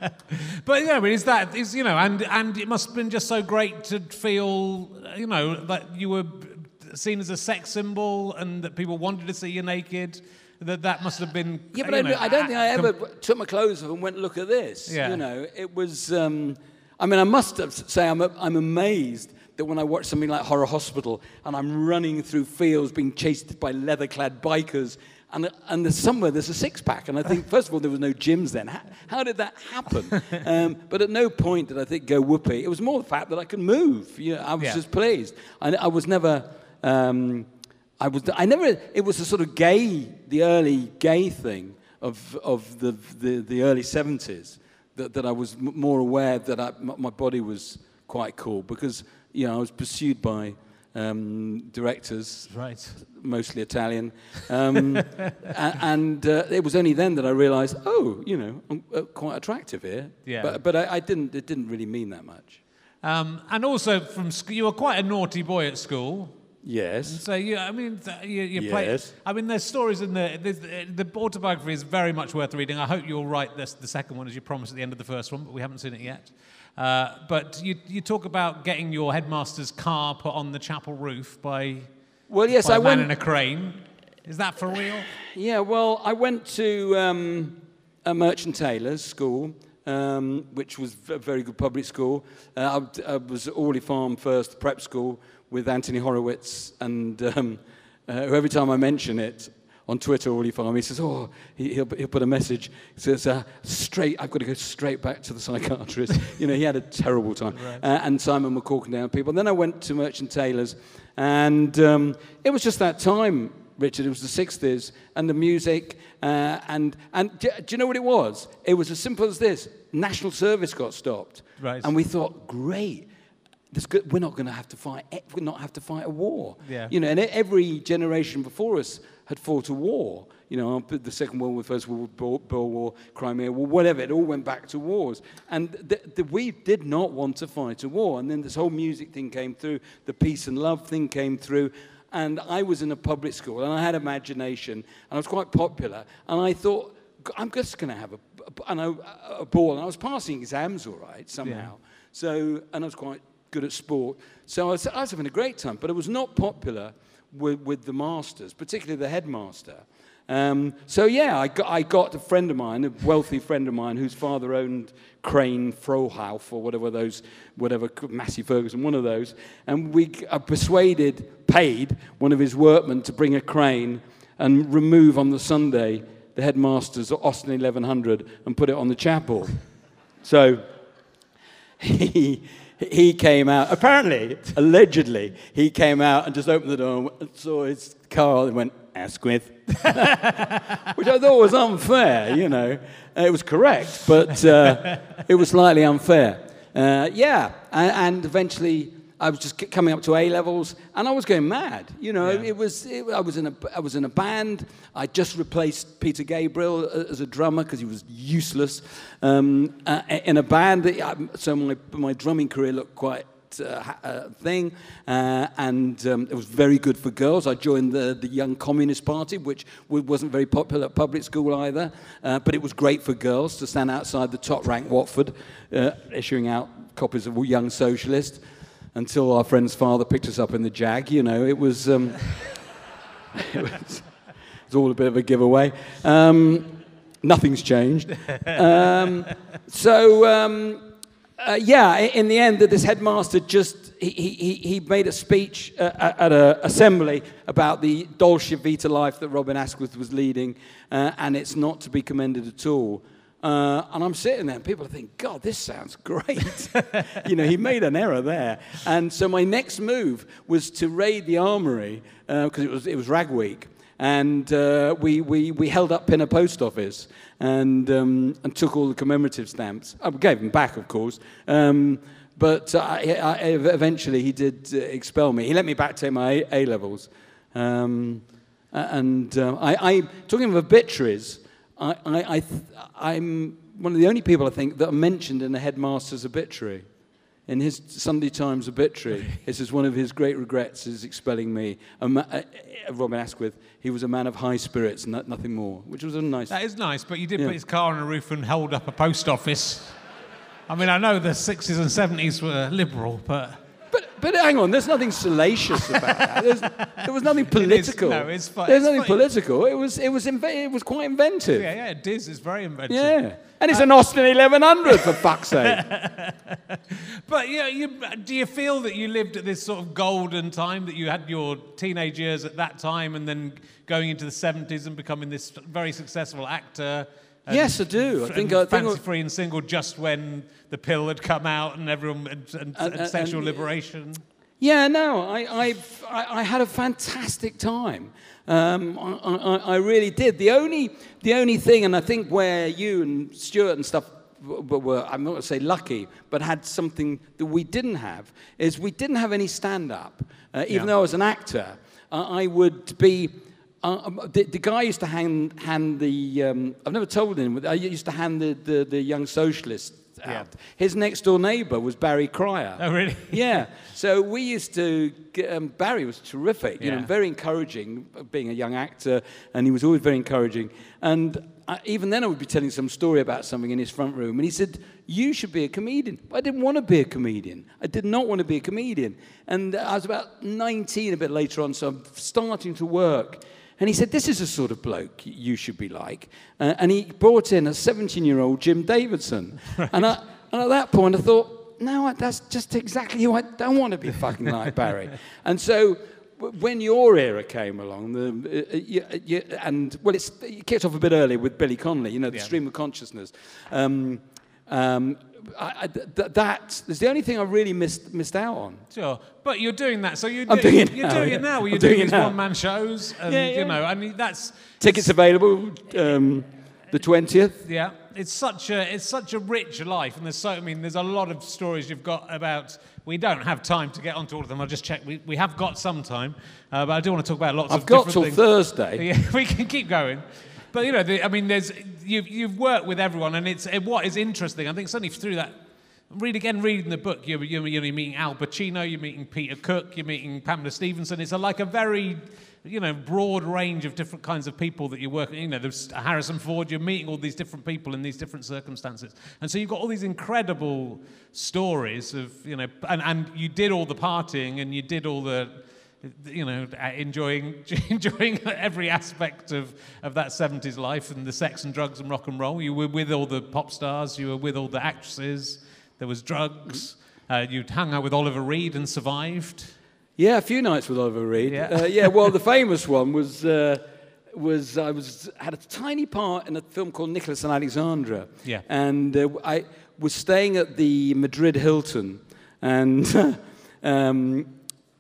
But yeah, I mean, is that is you know, and and it must have been just so great to feel you know that you were seen as a sex symbol and that people wanted to see you naked. That that must have been. Yeah, but I, know, I don't think I ever took my clothes off and went, look at this. Yeah. You know, it was, um, I mean, I must say I'm, I'm amazed that when I watch something like Horror Hospital and I'm running through fields being chased by leather-clad bikers and, and there's somewhere there's a six-pack. And I think, [LAUGHS] first of all, there was no gyms then. How, how did that happen? [LAUGHS] um, but at no point did I think go whoopee. It was more the fact that I could move. You know, I was Yeah. just pleased. I, I was never... Um, I was, I never, it was a sort of gay, the early gay thing of, of the, the, the early 70s that, that I was m- more aware that I, m- my body was quite cool because, you know, I was pursued by um, directors, Right. mostly Italian. Um, [LAUGHS] a- and uh, it was only then that I realized, oh, you know, I'm uh, quite attractive here. Yeah. But, but I, I didn't, it didn't really mean that much. Um, and also from school, you were quite a naughty boy at school. Yes. So you, I mean, th- you, you play. I mean, there's stories in the, the autobiography is very much worth reading. I hope you'll write this, the second one as you promised at the end of the first one, but we haven't seen it yet. Uh, but you, you talk about getting your headmaster's car put on the chapel roof by, Well, yes, by I a man went. in a crane. Is that for real? Yeah, well, I went to um, a merchant tailor's school, um, which was a very good public school. Uh, I, I was at Orley Farm first, prep school, with Anthony Horowitz, and um, uh, every time I mention it on Twitter, Orley Farm, he says, "Oh, he, he'll, he'll put a message. He says, uh, straight. I've got to go straight back to the psychiatrist. [LAUGHS] you know, he had a terrible time. Uh, and Simon MacCorkindale people. And Then I went to Merchant Taylor's, and um, it was just that time. Richard. It was the 60s, and the music, uh, and and do, do you know what it was? It was as simple as this: national service got stopped, Right. and we thought, great. There's go- we're not going to have to fight. We're not have to fight a war. Yeah. You know, and every generation before us had fought a war. You know, the Second World War, First World War, Boer War, Crimea War, whatever. It all went back to wars, and we did not want to fight a war. And then this whole music thing came through, the peace and love thing came through. And I was in a public school, and I had imagination, and I was quite popular. And I thought, I'm just going to have a, a, and a, a ball. And I was passing exams all right somehow. So, and I was quite good at sport. So I was, I was having a great time, but I was not popular with, with the masters, particularly the headmaster. Um, so yeah, I got, I got a friend of mine, a wealthy friend of mine, whose father owned Crane Fruehauf or whatever those, whatever Massey Ferguson, one of those, and we I persuaded, paid one of his workmen to bring a crane and remove on the Sunday the headmaster's Austin 1100 and put it on the chapel. So [LAUGHS] he, he came out, apparently, allegedly, he came out and just opened the door and saw his car and went, Askwith. [LAUGHS] Which I thought was unfair, you know. It was correct, but uh, it was slightly unfair. Uh, yeah, and, and eventually I was just coming up to A levels, and I was going mad. You know, Yeah. it was. It, I was in a. I was in a band. I just replaced Peter Gabriel as a drummer because he was useless. Um, uh, in a band, that, um, so my my drumming career looked quite. Uh, uh, thing, uh, and um, it was very good for girls. I joined the, the Young Communist Party, which wasn't very popular at public school either, uh, but it was great for girls to stand outside the top rank Watford, uh, issuing out copies of Young Socialist until our friend's father picked us up in the Jag. You know, it was, um, [LAUGHS] it was, it was all a bit of a giveaway. Um, nothing's changed. Um, so, um, uh, yeah, in the end, this headmaster just he, he, he made a speech uh, at an assembly about the Dolce Vita life that Robin Askwith was leading, uh, and it's not to be commended at all. Uh, and I'm sitting there, and people thinking, God, this sounds [LAUGHS] great. [LAUGHS] you know, he made an error there. And so my next move was to raid the armory, because it, was, it was Rag Week. And uh, we, we, we held up Pinner Post Office and, um, and took all the commemorative stamps. I gave them back, of course. Um, but uh, I, I, eventually he did uh, expel me. He let me back take my A, A levels. Um, and uh, I, I, talking of obituaries, I, I, I I'm one of the only people I think that are mentioned in the headmaster's obituary. In his Sunday Times obituary, [LAUGHS] this is one of his great regrets is expelling me. Ma- uh, Robin Askwith, he was a man of high spirits, no, nothing more, which was a nice. That is nice, but you did Yeah. put his car on a roof and held up a post office. I mean, I know the 60s and 70s were liberal, but But, but hang on, there's nothing salacious about that. [LAUGHS] There's, there was nothing political. no, it's fu- There's it's nothing fu- political. It was, it was, inve- it was quite inventive. yeah, yeah, it is. It's very inventive. Yeah. And it's an Austin 1100, for fuck's sake. [LAUGHS] But yeah, you, do you feel that you lived at this sort of golden time, that you had your teenage years at that time and then going into the 70s and becoming this very successful actor? Yes, I do. I think- I think- fancy free and single just when the pill had come out and everyone and, and, And- and sexual liberation. Yeah, no, I, I, I had a fantastic time. Um, I, I, I really did. The only, the only thing, and I think where you and Stewart and stuff w- w- were, I'm not going to say lucky, but had something that we didn't have, is we didn't have any stand up. Uh, even Yeah. though I was an actor, I, I would be. Uh, um, the, the guy used to hand, hand the. Um, I've never told him. I used to hand the, the, the young socialist out. Yeah. His next door neighbour was Barry Cryer. Oh, really? [LAUGHS] Yeah. So we used to. Get, um, Barry was terrific. You know, very encouraging. uh, Being a young actor, and he was always very encouraging. And I, even then, I would be telling some story about something in his front room, and he said, "You should be a comedian." I didn't want to be a comedian. I did not want to be a comedian. And I was about 19, a bit later on, so I'm starting to work. And he said, This is the sort of bloke you should be like. Uh, and he brought in a 17 year old Jim Davidson. [LAUGHS] And, I, and at that point, I thought, No, that's just exactly who I don't want to be fucking like Barry. [LAUGHS] and so when your era came along, the, uh, uh, you, you, and well, it's, it kicked off a bit earlier with Billy Connolly, you know, the Yeah. stream of consciousness. Um, um, I, I, th- that is the only thing I really missed, missed out on. Sure, but you're doing that. So you're, I'm doing, doing it you're now, doing yeah. it now. Where I'm you're doing doing it these one-man shows, and Yeah, yeah. you know, I mean, that's Tickets available um, the 20th. yeah. it's such a it's such a rich life, and there's so I mean there's a lot of stories you've got about. We don't have time to get onto all of them. I'll just check. We, we have got some time, uh, but I do want to talk about lots I've of got different till things. Thursday. [LAUGHS] Yeah, we can keep going. But you know, the, I mean, there's you've you've worked with everyone, and it's it, what is interesting. I think suddenly through that. Read again, reading the book. You're, you're, you're meeting Al Pacino, you're meeting Peter Cook, you're meeting Pamela Stephenson. It's a, like a very, you know, broad range of different kinds of people that you're working. You know, there's Harrison Ford. You're meeting all these different people in these different circumstances, and so you've got all these incredible stories of, you know, and, and you did all the partying and you did all the you know, enjoying [LAUGHS] enjoying every aspect of, of that 70s life and the sex and drugs and rock and roll. You were with all the pop stars, you were with all the actresses, there was drugs. Uh, you'd hung out with Oliver Reed and survived. Yeah, a few nights with Oliver Reed. Yeah. Uh, yeah well, the famous one was, uh, was I was, had a tiny part in a film called Nicholas and Alexandra. Yeah. And uh, I was staying at the Madrid Hilton. And, [LAUGHS] um,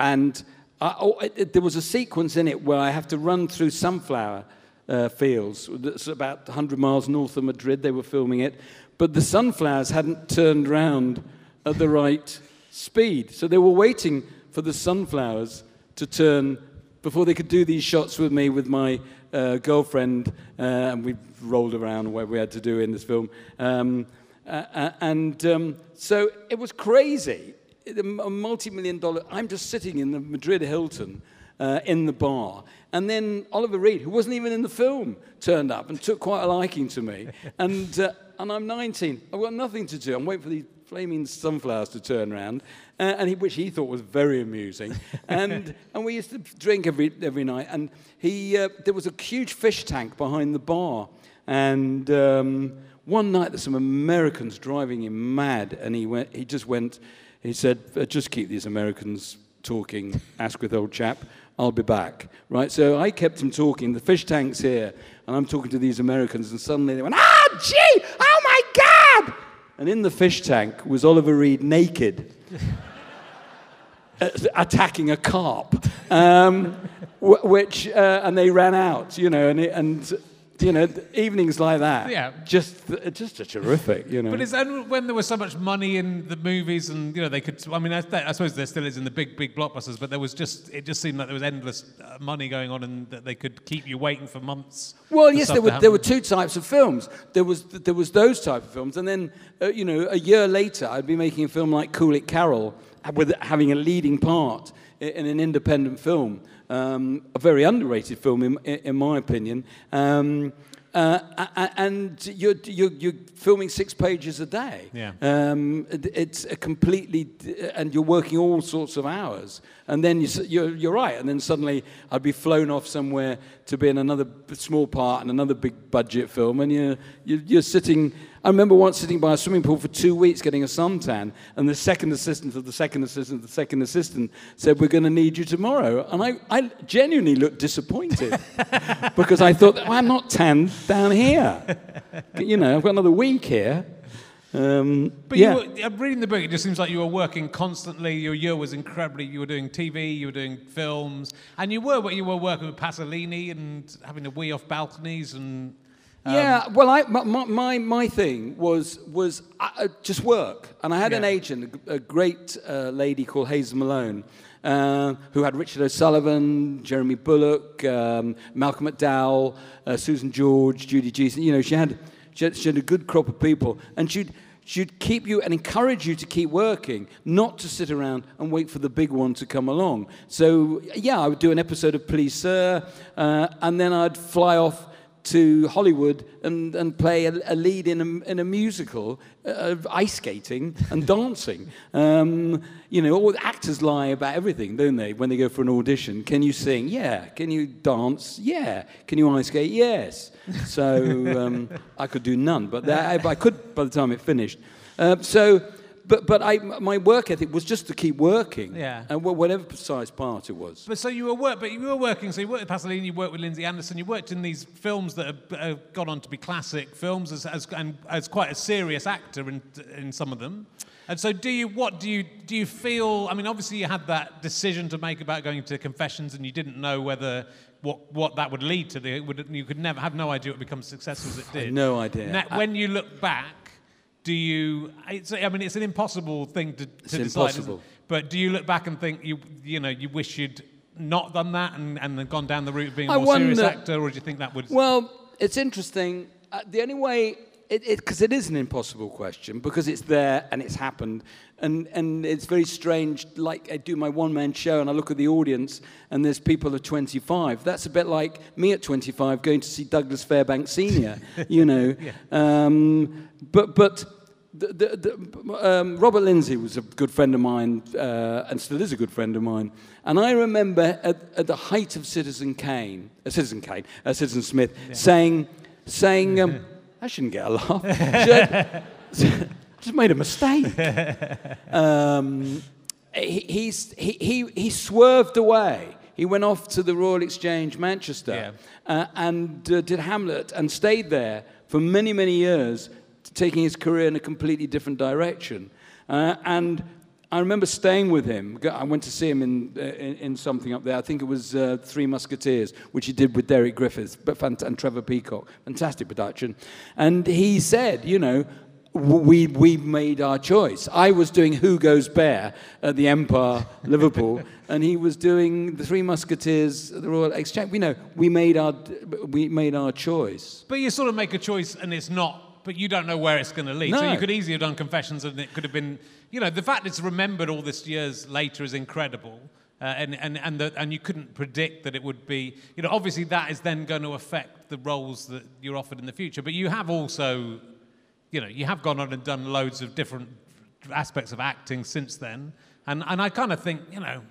and I, oh, it, it- there was a sequence in it where I have to run through sunflower uh, fields. That's about 100 miles north of Madrid. They were filming it. But the sunflowers hadn't turned round at the right speed. So they were waiting for the sunflowers to turn before they could do these shots with me with my uh, girlfriend. Uh, and we rolled around what we had to do in this film. Um, uh, uh, and um, so it was crazy. A multi-million dollar. I'm just sitting in the Madrid Hilton uh, in the bar, and then Oliver Reed, who wasn't even in the film, turned up and took quite a liking to me. [LAUGHS] and uh, and I'm 19. I've got nothing to do. I'm waiting for these flaming sunflowers to turn around, uh, and he, which he thought was very amusing. [LAUGHS] and and we used to drink every every night. And he uh, there was a huge fish tank behind the bar, and. Um, one night, there's some Americans driving him mad, and he went. He just went. He said, "Uh, "Just keep these Americans talking, Askwith, old chap. I'll be back." Right. So I kept him talking. The fish tank's here, and I'm talking to these Americans, and suddenly they went, "Ah, gee! Oh my God!" And in the fish tank was Oliver Reed naked [LAUGHS] uh, attacking a carp, um, which uh, and they ran out, you know, and it, and you know evenings like that, Yeah. just just a terrific, you know. But it's only when there was so much money in the movies, and you know they could. I mean, I, I suppose there still is in the big, big blockbusters, but there was just it just seemed like there was endless uh, money going on, and that they could keep you waiting for months. Well, for yes, there were, there were two types of films. There was, there was those type of films, and then, uh, you know, a year later, I'd be making a film like Cool It Carol, with having a leading part in an independent film, um, a very underrated film, in, in my opinion. Um, uh, and you're, you're, you're filming six pages a day. Yeah. Um, it's a completely, and you're working all sorts of hours. And then you, you're, you're right. And then suddenly I'd be flown off somewhere to be in another small part in another big budget film. And you're, you're, you're sitting, I remember once sitting by a swimming pool for two weeks getting a suntan. And the second assistant of the second assistant of the second assistant said, We're going to need you tomorrow. And I, I genuinely looked disappointed [LAUGHS] because I thought, well, I'm not tanned down here. [LAUGHS] you know, I've got another week here. Um, But yeah. you were, reading the book, it just seems like you were working constantly. Your year was incredibly. You were doing TV, you were doing films, and you were you were working with Pasolini and having to wee off balconies and. Um, yeah, well, I, my, my- my, thing was, was uh, uh, just work. And I had an agent, a, a great uh, lady called Hazel Malone, uh, who had Richard O'Sullivan, Jeremy Bulloch, um, Malcolm McDowell, uh, Susan George, Judy Geeson. You know, she had, she, had, she had a good crop of people. And she'd, she'd keep you and encourage you to keep working, not to sit around and wait for the big one to come along. So, yeah, I would do an episode of Please Sir, uh, and then I'd fly off to Hollywood and, and play a, a lead in a, in a musical uh, of ice skating and [LAUGHS] dancing. Um, you know, all actors lie about everything, don't they, when they go for an audition? Can you sing? Yeah. Can you dance? Yeah. Can you ice skate? Yes. So um, [LAUGHS] I could do none, but that, I, I could by the time it finished. Uh, so, but, but I, my work ethic was just to keep working. Yeah. And whatever precise part it was. But so you were work, but you were working. So you worked with Pasolini, you worked with Lindsay Anderson, you worked in these films that have, have gone on to be classic films as, as and as quite a serious actor in in some of them. And so, do you? What do you do? You feel? I mean, obviously, you had that decision to make about going to confessions, and you didn't know whether what what that would lead to. The, would, you could never have no idea it would become successful as it did. no idea. Now, when you look back, do you? It's, I mean, it's an impossible thing to, to decide. isn't impossible. But do you look back and think you you know you wish you'd not done that and, and then gone down the route of being a more serious actor, or do you think that would? Well, it's interesting. Uh, the only way, because it, 'cause it is an impossible question, because it's there and it's happened, and, and it's very strange. Like I do my one man show and I look at the audience, and there's people of 25. That's a bit like me at 25 going to see Douglas Fairbanks Sr., [LAUGHS] you know. um, but, but the, the, the, um, Robert Lindsay was a good friend of mine uh, and still is a good friend of mine. And I remember at, at the height of Citizen Kane, uh, Citizen Kane, uh, Citizen Smith, saying, saying, um, [LAUGHS] I shouldn't get a laugh. I [LAUGHS] just made a mistake. [LAUGHS] um, he, he, he, he swerved away. He went off to the Royal Exchange, Manchester, Yeah. uh, and uh, did Hamlet and stayed there for many, many years, taking his career in a completely different direction. Uh, and I remember staying with him. I went to see him in, uh, in, in something up there. I think it was uh, Three Musketeers, which he did with Derek Griffiths but fant- and Trevor Peacock. Fantastic production. And he said, you know, we, we made our choice. I was doing Who Goes Bare at the Empire, [LAUGHS] Liverpool, and he was doing the Three Musketeers at the Royal Exchange. We know we made our, we made our choice. But you sort of make a choice and it's not, but you don't know where it's going to lead. So you could easily have done Confessions and it could have been, you know, the fact it's remembered all this years later is incredible. Uh, and and and, the, and you couldn't predict that it would be, you know, obviously that is then going to affect the roles that you're offered in the future. But you have also, you know, you have gone on and done loads of different aspects of acting since then. And and I kind of think, you know,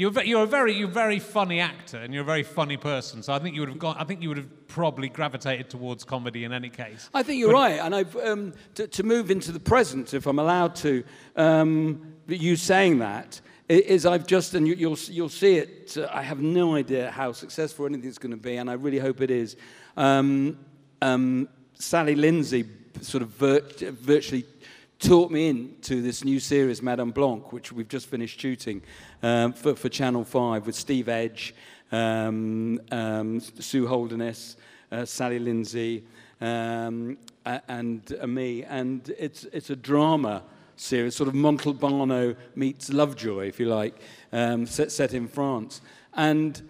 you're, you're a very you're a very funny actor and you're a very funny person. So I think you would have gone. I think you would have probably gravitated towards comedy in any case. I think you're right, and I've um, to, to move into the present, if I'm allowed to. Um, you saying that is I've just, and you, you'll you'll see it. Uh, I have no idea how successful anything's going to be, and I really hope it is. Um, um, Sally Lindsay sort of virt- virtually taught me into this new series, Madame Blanc, which we've just finished shooting um, for, for Channel 5 with Steve Edge, um, um, Sue Holderness, uh, Sally Lindsay, um, and uh, me. And it's, it's a drama series, sort of Montalbano meets Lovejoy, if you like, um, set, set in France. And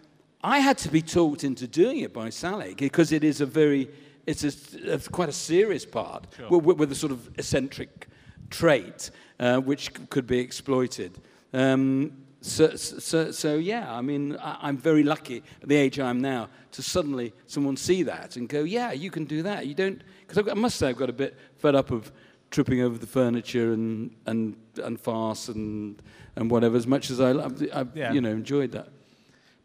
I had to be talked into doing it by Sally because it is a very, it's a, it's quite a serious part with, with- with a sort of eccentric trait uh, which could be exploited. Um, so, so, so, yeah, I mean, I, I'm very lucky at the age I am now to suddenly someone see that and go, yeah, you can do that. You don't, because I must say I've got a bit fed up of tripping over the furniture and, and, and farce and, and whatever, as much as I, it, I've Yeah. you know, enjoyed that.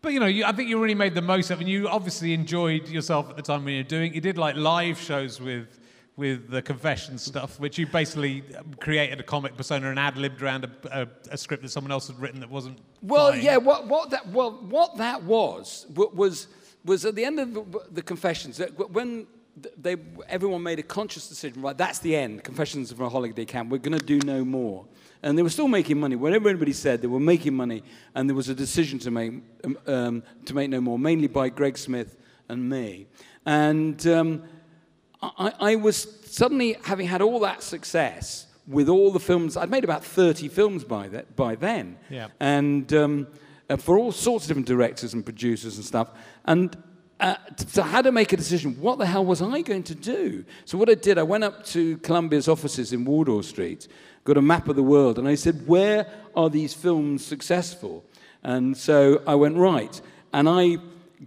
But you know, you, I think you really made the most of it. And you obviously enjoyed yourself at the time when you were doing. You did like live shows with with the confession stuff, which you basically um, created a comic persona and ad libbed around a, a, a script that someone else had written that wasn't. Well, yeah. What, what that well, what that was was was at the end of the, the confessions when they everyone made a conscious decision. Right, that's the end. Confessions of a holiday camp. We're going to do no more. And they were still making money. Whatever anybody said, they were making money, and there was a decision to make um, um, to make no more, mainly by Greg Smith and me. And um, I, I was suddenly having had all that success with all the films. I'd made about 30 films by, that, by then. Yeah. And um, uh, for all sorts of different directors and producers and stuff. And uh, so I had to make a decision. What the hell was I going to do? So what I did, I went up to Columbia's offices in Wardour Street, got a map of the world, and I said, where are these films successful? And so I went, right. And I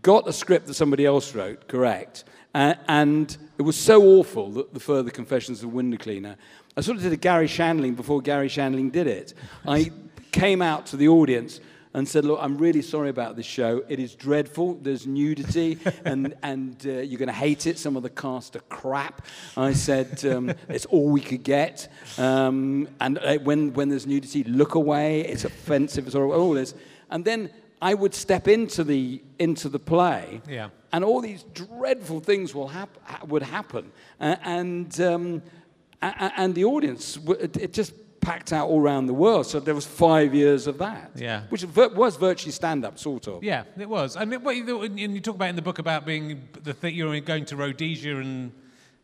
got a script that somebody else wrote, correct. Uh, and it was so awful that the further confessions of window cleaner. I sort of did a Garry Shandling before Garry Shandling did it. I came out to the audience and said, Look, I'm really sorry about this show. It is dreadful. There's nudity, and, and uh, you're going to hate it. Some of the cast are crap. I said, um, It's all we could get. Um, and uh, when, when there's nudity, look away. It's offensive. It's all, all this. And then I would step into the, into the play, Yeah. and all these dreadful things will hap- would happen. Uh, and, um, a- and the audience, w- it, it just packed out all around the world. So there was five years of that, Yeah. which was virtually stand-up, sort of. Yeah, it was. And it, what you, and you talk about in the book about being the th- you're going to Rhodesia and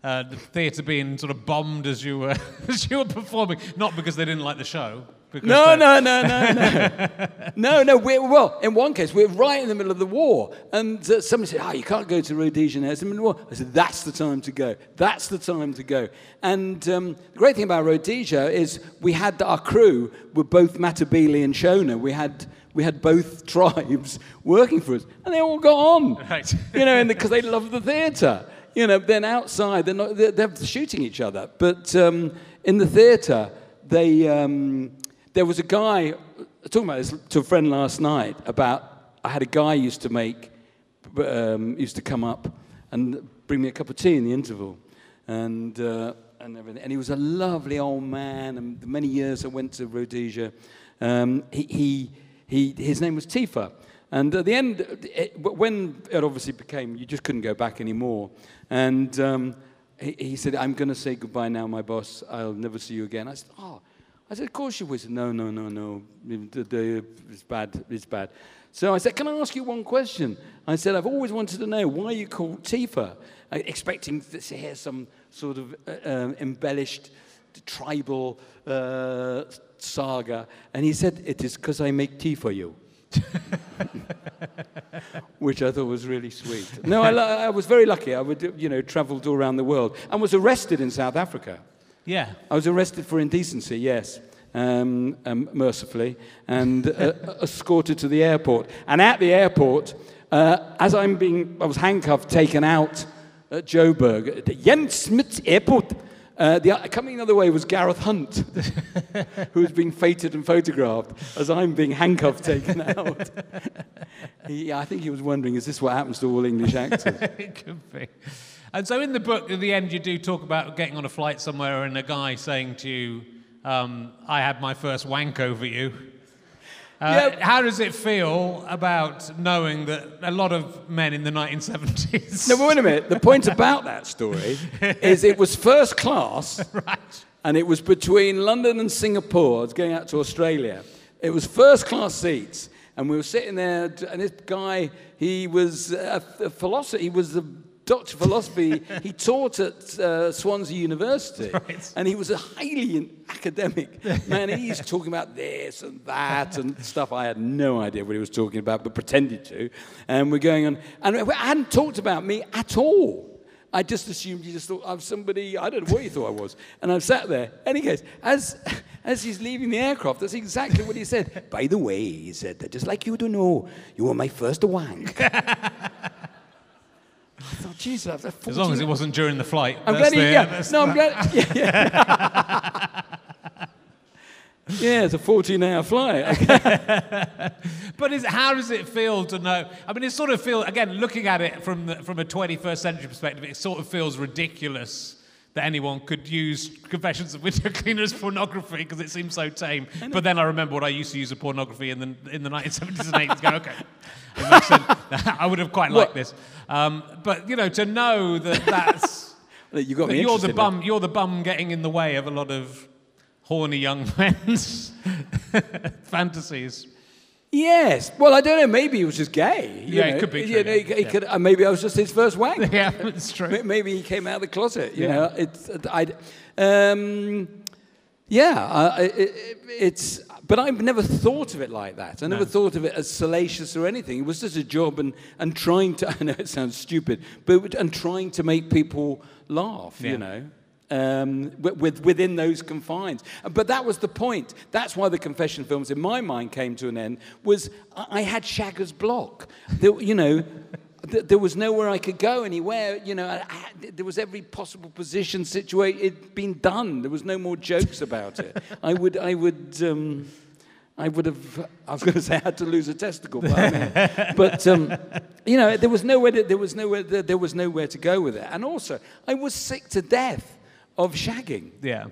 uh, the theatre being sort of bombed as you were [LAUGHS] as you were performing, not because they didn't like the show. Because No, no, no, no, no. [LAUGHS] no, no. We're, well, in one case, we're right in the middle of the war. And uh, somebody said, oh, you can't go to Rhodesia now. It's in the middle of the war. I said, that's the time to go. That's the time to go. And um, the great thing about Rhodesia is we had our crew were both Matabele and Shona. We had, we had both [LAUGHS] tribes working for us. And they all got on. Right. You know, because they love the theatre. You know, then outside, they're, not, they're, they're shooting each other. But um, in the theatre, they, um, there was a guy, talking about this to a friend last night, about, I had a guy used to make, um, used to come up and bring me a cup of tea in the interval. And, uh, and, everything. and he was a lovely old man, and the many years I went to Rhodesia, um, he, he, he, his name was Tifa. And at the end, it, when it obviously became, you just couldn't go back anymore. And um, he, he said, I'm going to say goodbye now, my boss. I'll never see you again. I said, oh. I said, of course you said, no, no, no, no. It's bad. It's bad. So I said, can I ask you one question? I said, I've always wanted to know why you call Tifa, uh, expecting to hear some sort of uh, um, embellished tribal uh, saga. And he said, it is because I make tea for you. [LAUGHS] which I thought was really sweet. No, I, I was very lucky. I would, you know, travelled all around the world and was arrested in South Africa. Yeah. I was arrested for indecency, yes, um, um, mercifully, and uh, [LAUGHS] escorted to the airport. And at the airport, uh, as I'm being, I was handcuffed, taken out at Joburg, at the Jan Smuts Airport. Uh, the, coming the other way was Gareth Hunt, [LAUGHS] who was being feted and photographed as I'm being handcuffed, taken [LAUGHS] out. he, I think he was wondering, is this what happens to all English actors? it could be. And so in the book, at the end, you do talk about getting on a flight somewhere and a guy saying to you, um, I had my first wank over you. Uh, Yeah. How does it feel about knowing that a lot of men in the 1970s. No, but wait a minute. The point about that story [LAUGHS] is it was first class, [LAUGHS] right. and it was between London and Singapore. I was going out to Australia. It was first class seats, and we were sitting there, and this guy, he was a, a philosopher. He was a doctor of philosophy. he taught at uh, Swansea University, [LAUGHS] Right. and he was a highly academic man. He's talking about this and that and stuff. I had no idea what he was talking about, but pretended to. And we're going on, and I hadn't talked about me at all. I just assumed you just thought I'm somebody, I don't know what you thought I was. And I'm sat there. Any case, as, as he's leaving the aircraft, that's exactly what he said. By the way, he said, I'd just like you to know, you were my first wank. [LAUGHS] I thought, Jesus, after As long as it wasn't during the flight. I'm glad he, the- yeah. No, I'm glad. [LAUGHS] Yeah, yeah. [LAUGHS] yeah, it's a 14 hour flight. [LAUGHS] But is, how does it feel to know? I mean, it sort of feels, again, looking at it from, the, from a 21st century perspective, it sort of feels ridiculous that anyone could use Confessions of Window [LAUGHS] Cleaners pornography because it seems so tame. But then I remember what I used to use of pornography in the, in the 1970s and 80s. Go, okay, it makes sense. [LAUGHS] I would have quite liked What? this. Um, but, you know, to know that [LAUGHS] that's. you got that you're the in it. bum. You're the bum getting in the way of a lot of horny young men's fantasies. Yes. Well, I don't know. Maybe he was just gay. you Yeah, it could be You know, yeah. he Yeah. could, uh, maybe I was just his first wank. [LAUGHS] Yeah, it's true. Maybe he came out of the closet. You Yeah. know, it's I. Um, yeah, it, it's. But I've never thought of it like that. I never No. thought of it as salacious or anything. It was just a job and, and trying to. [LAUGHS] I know it sounds stupid, but and trying to make people laugh. You know. Um, with, with, within those confines, but that was the point. That's why the confession films, in my mind, came to an end. Was I, had Shagger's block. There, you know, th- there was nowhere I could go anywhere. You know, I, I, had- there was every possible position situated. It'd been done. There was no more jokes about it. I would, I would, um, I would have, I was going to say I had to lose a testicle, but, I mean, [LAUGHS] but um, you know, there was nowhere, to, there was nowhere, there was nowhere to go with it. And also, I was sick to death of shagging. Yeah.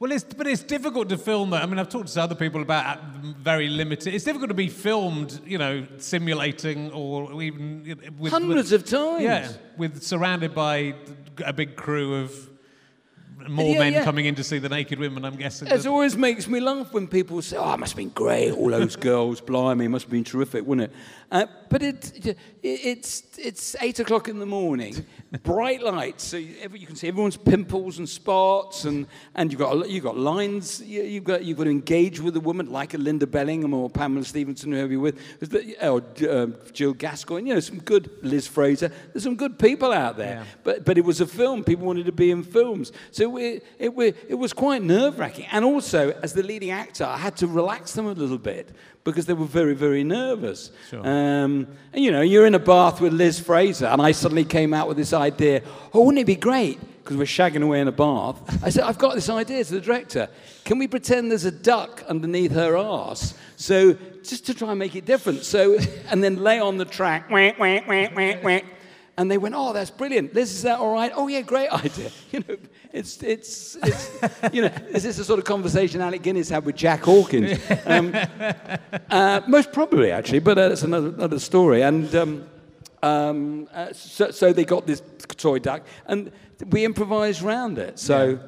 Well, it's, but it's difficult to film that. I mean, I've talked to other people about very limited. It's difficult to be filmed, you know, simulating or even you know, with, Hundreds with, of times. Yeah, with surrounded by a big crew of more Yeah, men yeah. coming in to see the naked women. I'm guessing. It always makes me laugh when people say, "Oh, it must have been great, all those girls, blimey, it must have been terrific, wouldn't it?" Uh, but it, it, it's it's eight o'clock in the morning, [LAUGHS] bright lights, so you, you can see everyone's pimples and spots, and, and you've got you've got lines. You, you've got you've got to engage with a woman like a Linda Bellingham or Pamela Stephenson, whoever you're with, or uh, Jill Gascoigne. You know, some good Liz Fraser. There's some good people out there. Yeah. But but it was a film. People wanted to be in films, so it it, it was quite nerve wracking. And also, as the leading actor, I had to relax them a little bit because they were very very nervous. Sure. Um, and you know, you're in a bath with Liz Fraser, and I suddenly came out with this idea. Oh, wouldn't it be great? Because we're shagging away in a bath. I said, I've got this idea to the director. Can we pretend there's a duck underneath her ass? So just to try and make it different. So and then lay on the track. Wah, wah, wah, wah, wah. And they went, oh, that's brilliant. Liz, is that all right? Oh, yeah, great [LAUGHS] idea. You know, it's, it's, it's you know, is this the sort of conversation Alec Guinness had with Jack Hawkins. Um, uh, most probably, actually, but uh, that's another, another story. And um, um, uh, so, so they got this toy duck, and we improvised around it. So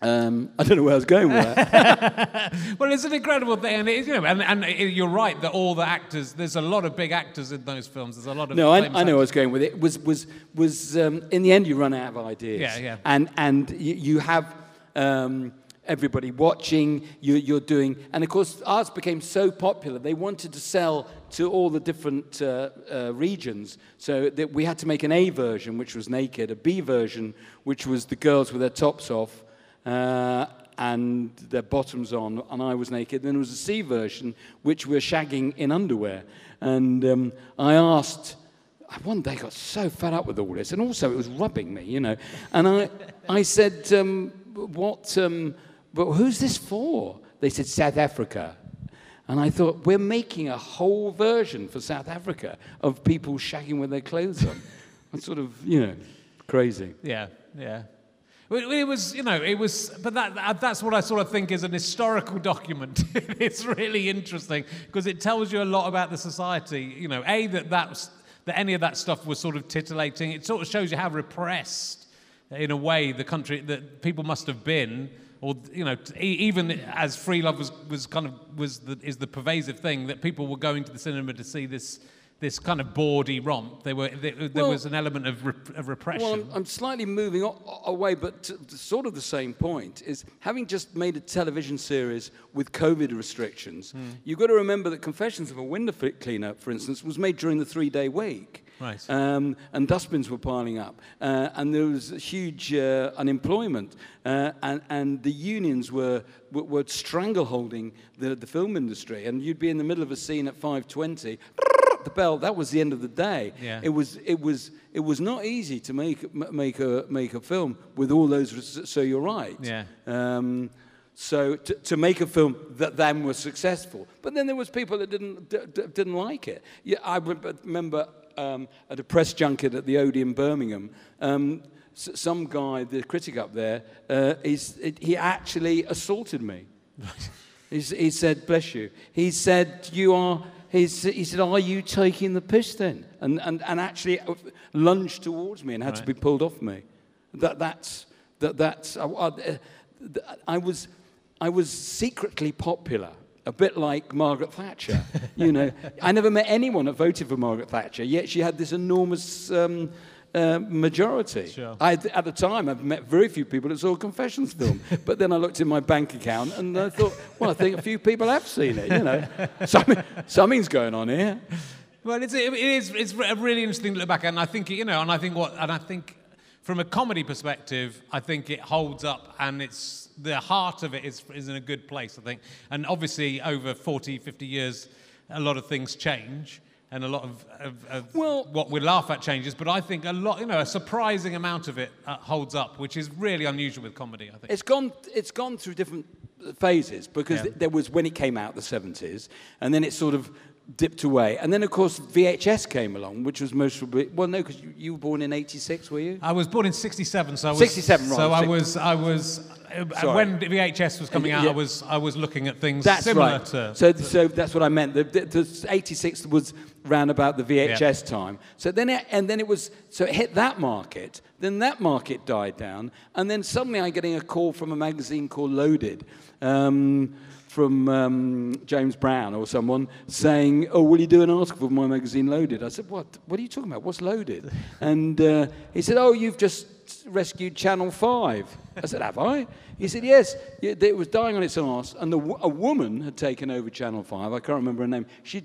um, I don't know where I was going with that. [LAUGHS] Well, it's an incredible thing, and it is, you know, and, and it- you're right that all the actors. There's a lot of big actors in those films. There's a lot of no, I, I know where I was going with it. Was was was um, in the end you run out of ideas. Yeah, yeah. And and you, you have. Um, Everybody watching, you, you're doing, and of course, ours became so popular. They wanted to sell to all the different uh, uh, regions, so that we had to make an A version, which was naked, a B version, which was the girls with their tops off, uh, and their bottoms on, and I was naked. Then there was a C version, which we were shagging in underwear. And um, I asked, one day got so fed up with all this, and also it was rubbing me, you know. And I, I said, um, what, um, but who's this for? They said, South Africa. And I thought, we're making a whole version for South Africa of people shagging with their clothes on. That's sort of, you know, crazy. Yeah, yeah. It was, you know, it was, but that, that that's what I sort of think is an historical document. [LAUGHS] it's really interesting because it tells you a lot about the society. You know, a that that's, that any of that stuff was sort of titillating. It sort of shows you how repressed, in a way, the country that people must have been, or you know, even as free love was, was kind of was the, is the pervasive thing that people were going to the cinema to see this. This kind of bawdy romp. They were, there, there Well- was an element of, rep- of repression. Well, I'm, I'm slightly moving o- away, but to, to sort of the same point is having just made a television series with COVID restrictions, Hmm. you've got to remember that Confessions of a Window Cleaner, for instance, was made during the three day week. Right. Um, and dustbins were piling up. Uh, and there was huge uh, unemployment. Uh, and, and the unions were, were, were strangleholding the, the film industry. And you'd be in the middle of a scene at 5.20, the bell, that was the end of the day. Yeah. It was, it was, it was not easy to make, make, a, make a film with all those, so you're right. Yeah. Um, so to, to make a film that then was successful, but then there was people that didn't d- d- didn't like it. Yeah, I re- remember um, at a press junket at the Odeon Birmingham, um, s- some guy, the critic up there, uh, he's, it, he actually assaulted me. [LAUGHS] He's, he said, "Bless you." He said, "You are." He said, "Are you taking the piss then?" And and, and actually uh, lunged towards me and had to be pulled off me. That that's that that's. Uh, uh, I, I, I was I was secretly popular. A bit like Margaret Thatcher, you know. [LAUGHS] I never met anyone that voted for Margaret Thatcher, yet she had this enormous um, uh, majority. Sure. I, at the time, I've met very few people that saw a confessions film. [LAUGHS] but then I looked in my bank account and I thought, well, I think a few people have seen it, you know. [LAUGHS] Something, something's going on here. Well, it's, it is it's a really interesting to look back, and I think you know, and I think what, and I think from a comedy perspective, I think it holds up, and it's the heart of it is is in a good place, I think. And obviously, over 40, 50 years, a lot of things change. And a lot of, of, of Well- what we laugh at changes, but I think a lot, you know, a surprising amount of it uh, holds up, which is really unusual with comedy. I think. It's gone, it's gone through different phases because Yeah. there was when it came out the 70s and then it sort of dipped away and then of course VHS came along which was most well no because you, you were born in 86 were you I was born in '67, so I was 67, right, So I was, I was, uh, Sorry. when VHS was coming out, Yeah. I was, I was looking at things That's similar right. to. so, so that's what I meant. The, the, the 86 was round about the VHS time. So then, it, and then it was, so it hit that market. Then that market died down, and then suddenly I'm getting a call from a magazine called Loaded. Um, from um, James Brown or someone saying, "Oh, will you do an article for my magazine, Loaded?" I said, "What? What are you talking about? What's Loaded?" And uh, he said, "Oh, you've just rescued Channel 5. I said, Have I? He said, Yes. It was dying on its arse, and the, a woman had taken over Channel 5. I can't remember her name. She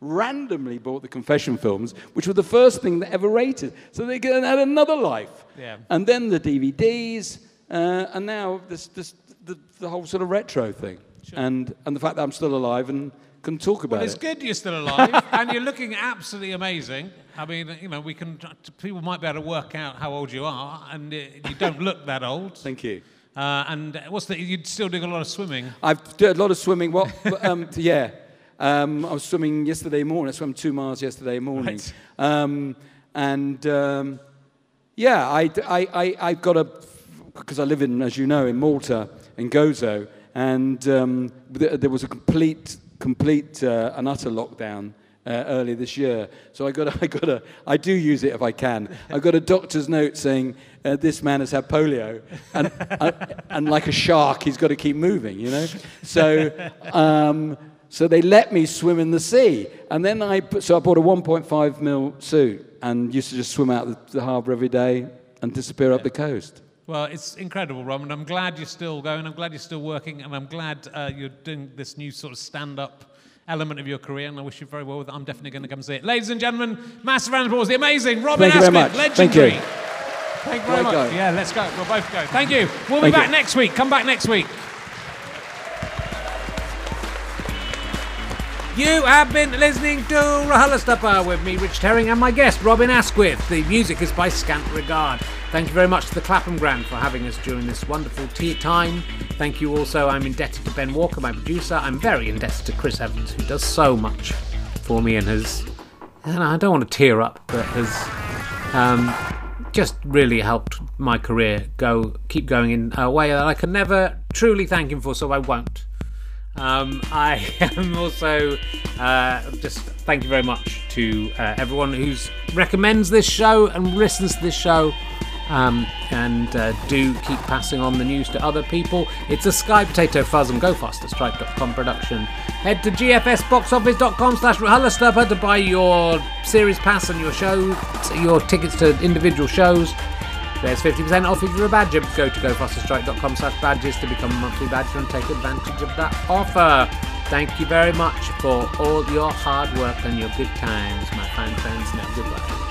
randomly bought the confession films, which were the first thing that ever rated. So they had another life. Yeah. And then the DVDs, uh, and now this, this, the, the whole sort of retro thing. And, and the fact that I'm still alive and can talk about Well, it's it. good you're still [LAUGHS] alive, and you're looking absolutely amazing. I mean, you know, we can people might be able to work out how old you are, and uh, you don't look that old. [LAUGHS] Thank you. Uh, and what's the? You're still doing a lot of swimming. I've done a lot of swimming. Well, [LAUGHS] um, yeah. Um, I was swimming yesterday morning. I swam two miles yesterday morning. Right. Um, and um, yeah, I, I, I, I've got a, because I live in, as you know, in Malta, in Gozo, and um, th- there was a complete, complete uh, and utter lockdown uh, earlier this year. So I got, a, [LAUGHS] I got a, I do use it if I can. I got a doctor's note saying uh, this man has had polio, and, [LAUGHS] uh, and like a shark, he's got to keep moving, you know. So, um, so they let me swim in the sea, and then I, put, so I bought a 1.5 mil suit and used to just swim out the, the harbour every day and disappear up the coast. Well, it's incredible, Rob, and I'm glad you're still going. I'm glad you're still working, and I'm glad uh, you're doing this new sort of stand-up element of your career. And I wish you very well with it. I'm definitely going to come see it, ladies and gentlemen. Massive round of applause. The amazing Robin Thank you very Askwith, much. Thank you. legendary. Thank you very Right, much. go. Yeah, let's go. We'll both go. Thank you. We'll be Thank back you. next week. Come back next week. You have been listening to RHLSTP with me, Rich Herring, and my guest, Robin Askwith. The music is by Scant Regard. Thank you very much to the Clapham Grand for having us during this wonderful tea time. Thank you also, I'm indebted to Ben Walker, my producer. I'm very indebted to Chris Evans, who does so much for me and has, and I don't want to tear up, but has um, just really helped my career go, keep going in a way that I can never truly thank him for, so I won't. Um, I [LAUGHS] am also uh, just thank you very much to uh, everyone who's recommends this show and listens to this show. Um, and uh, do keep passing on the news to other people. It's a Sky Potato Fuzz and Go Faster GoFasterStripe.com production. Head to gfsboxoffice.com slash RHLSTP to buy your series pass and your show, your tickets to individual shows. There's 50% off if you're a badger. Go to gofasterstripe.com slash badges to become a monthly badger and take advantage of that offer. Thank you very much for all your hard work and your good times, my fine friends. Now, goodbye.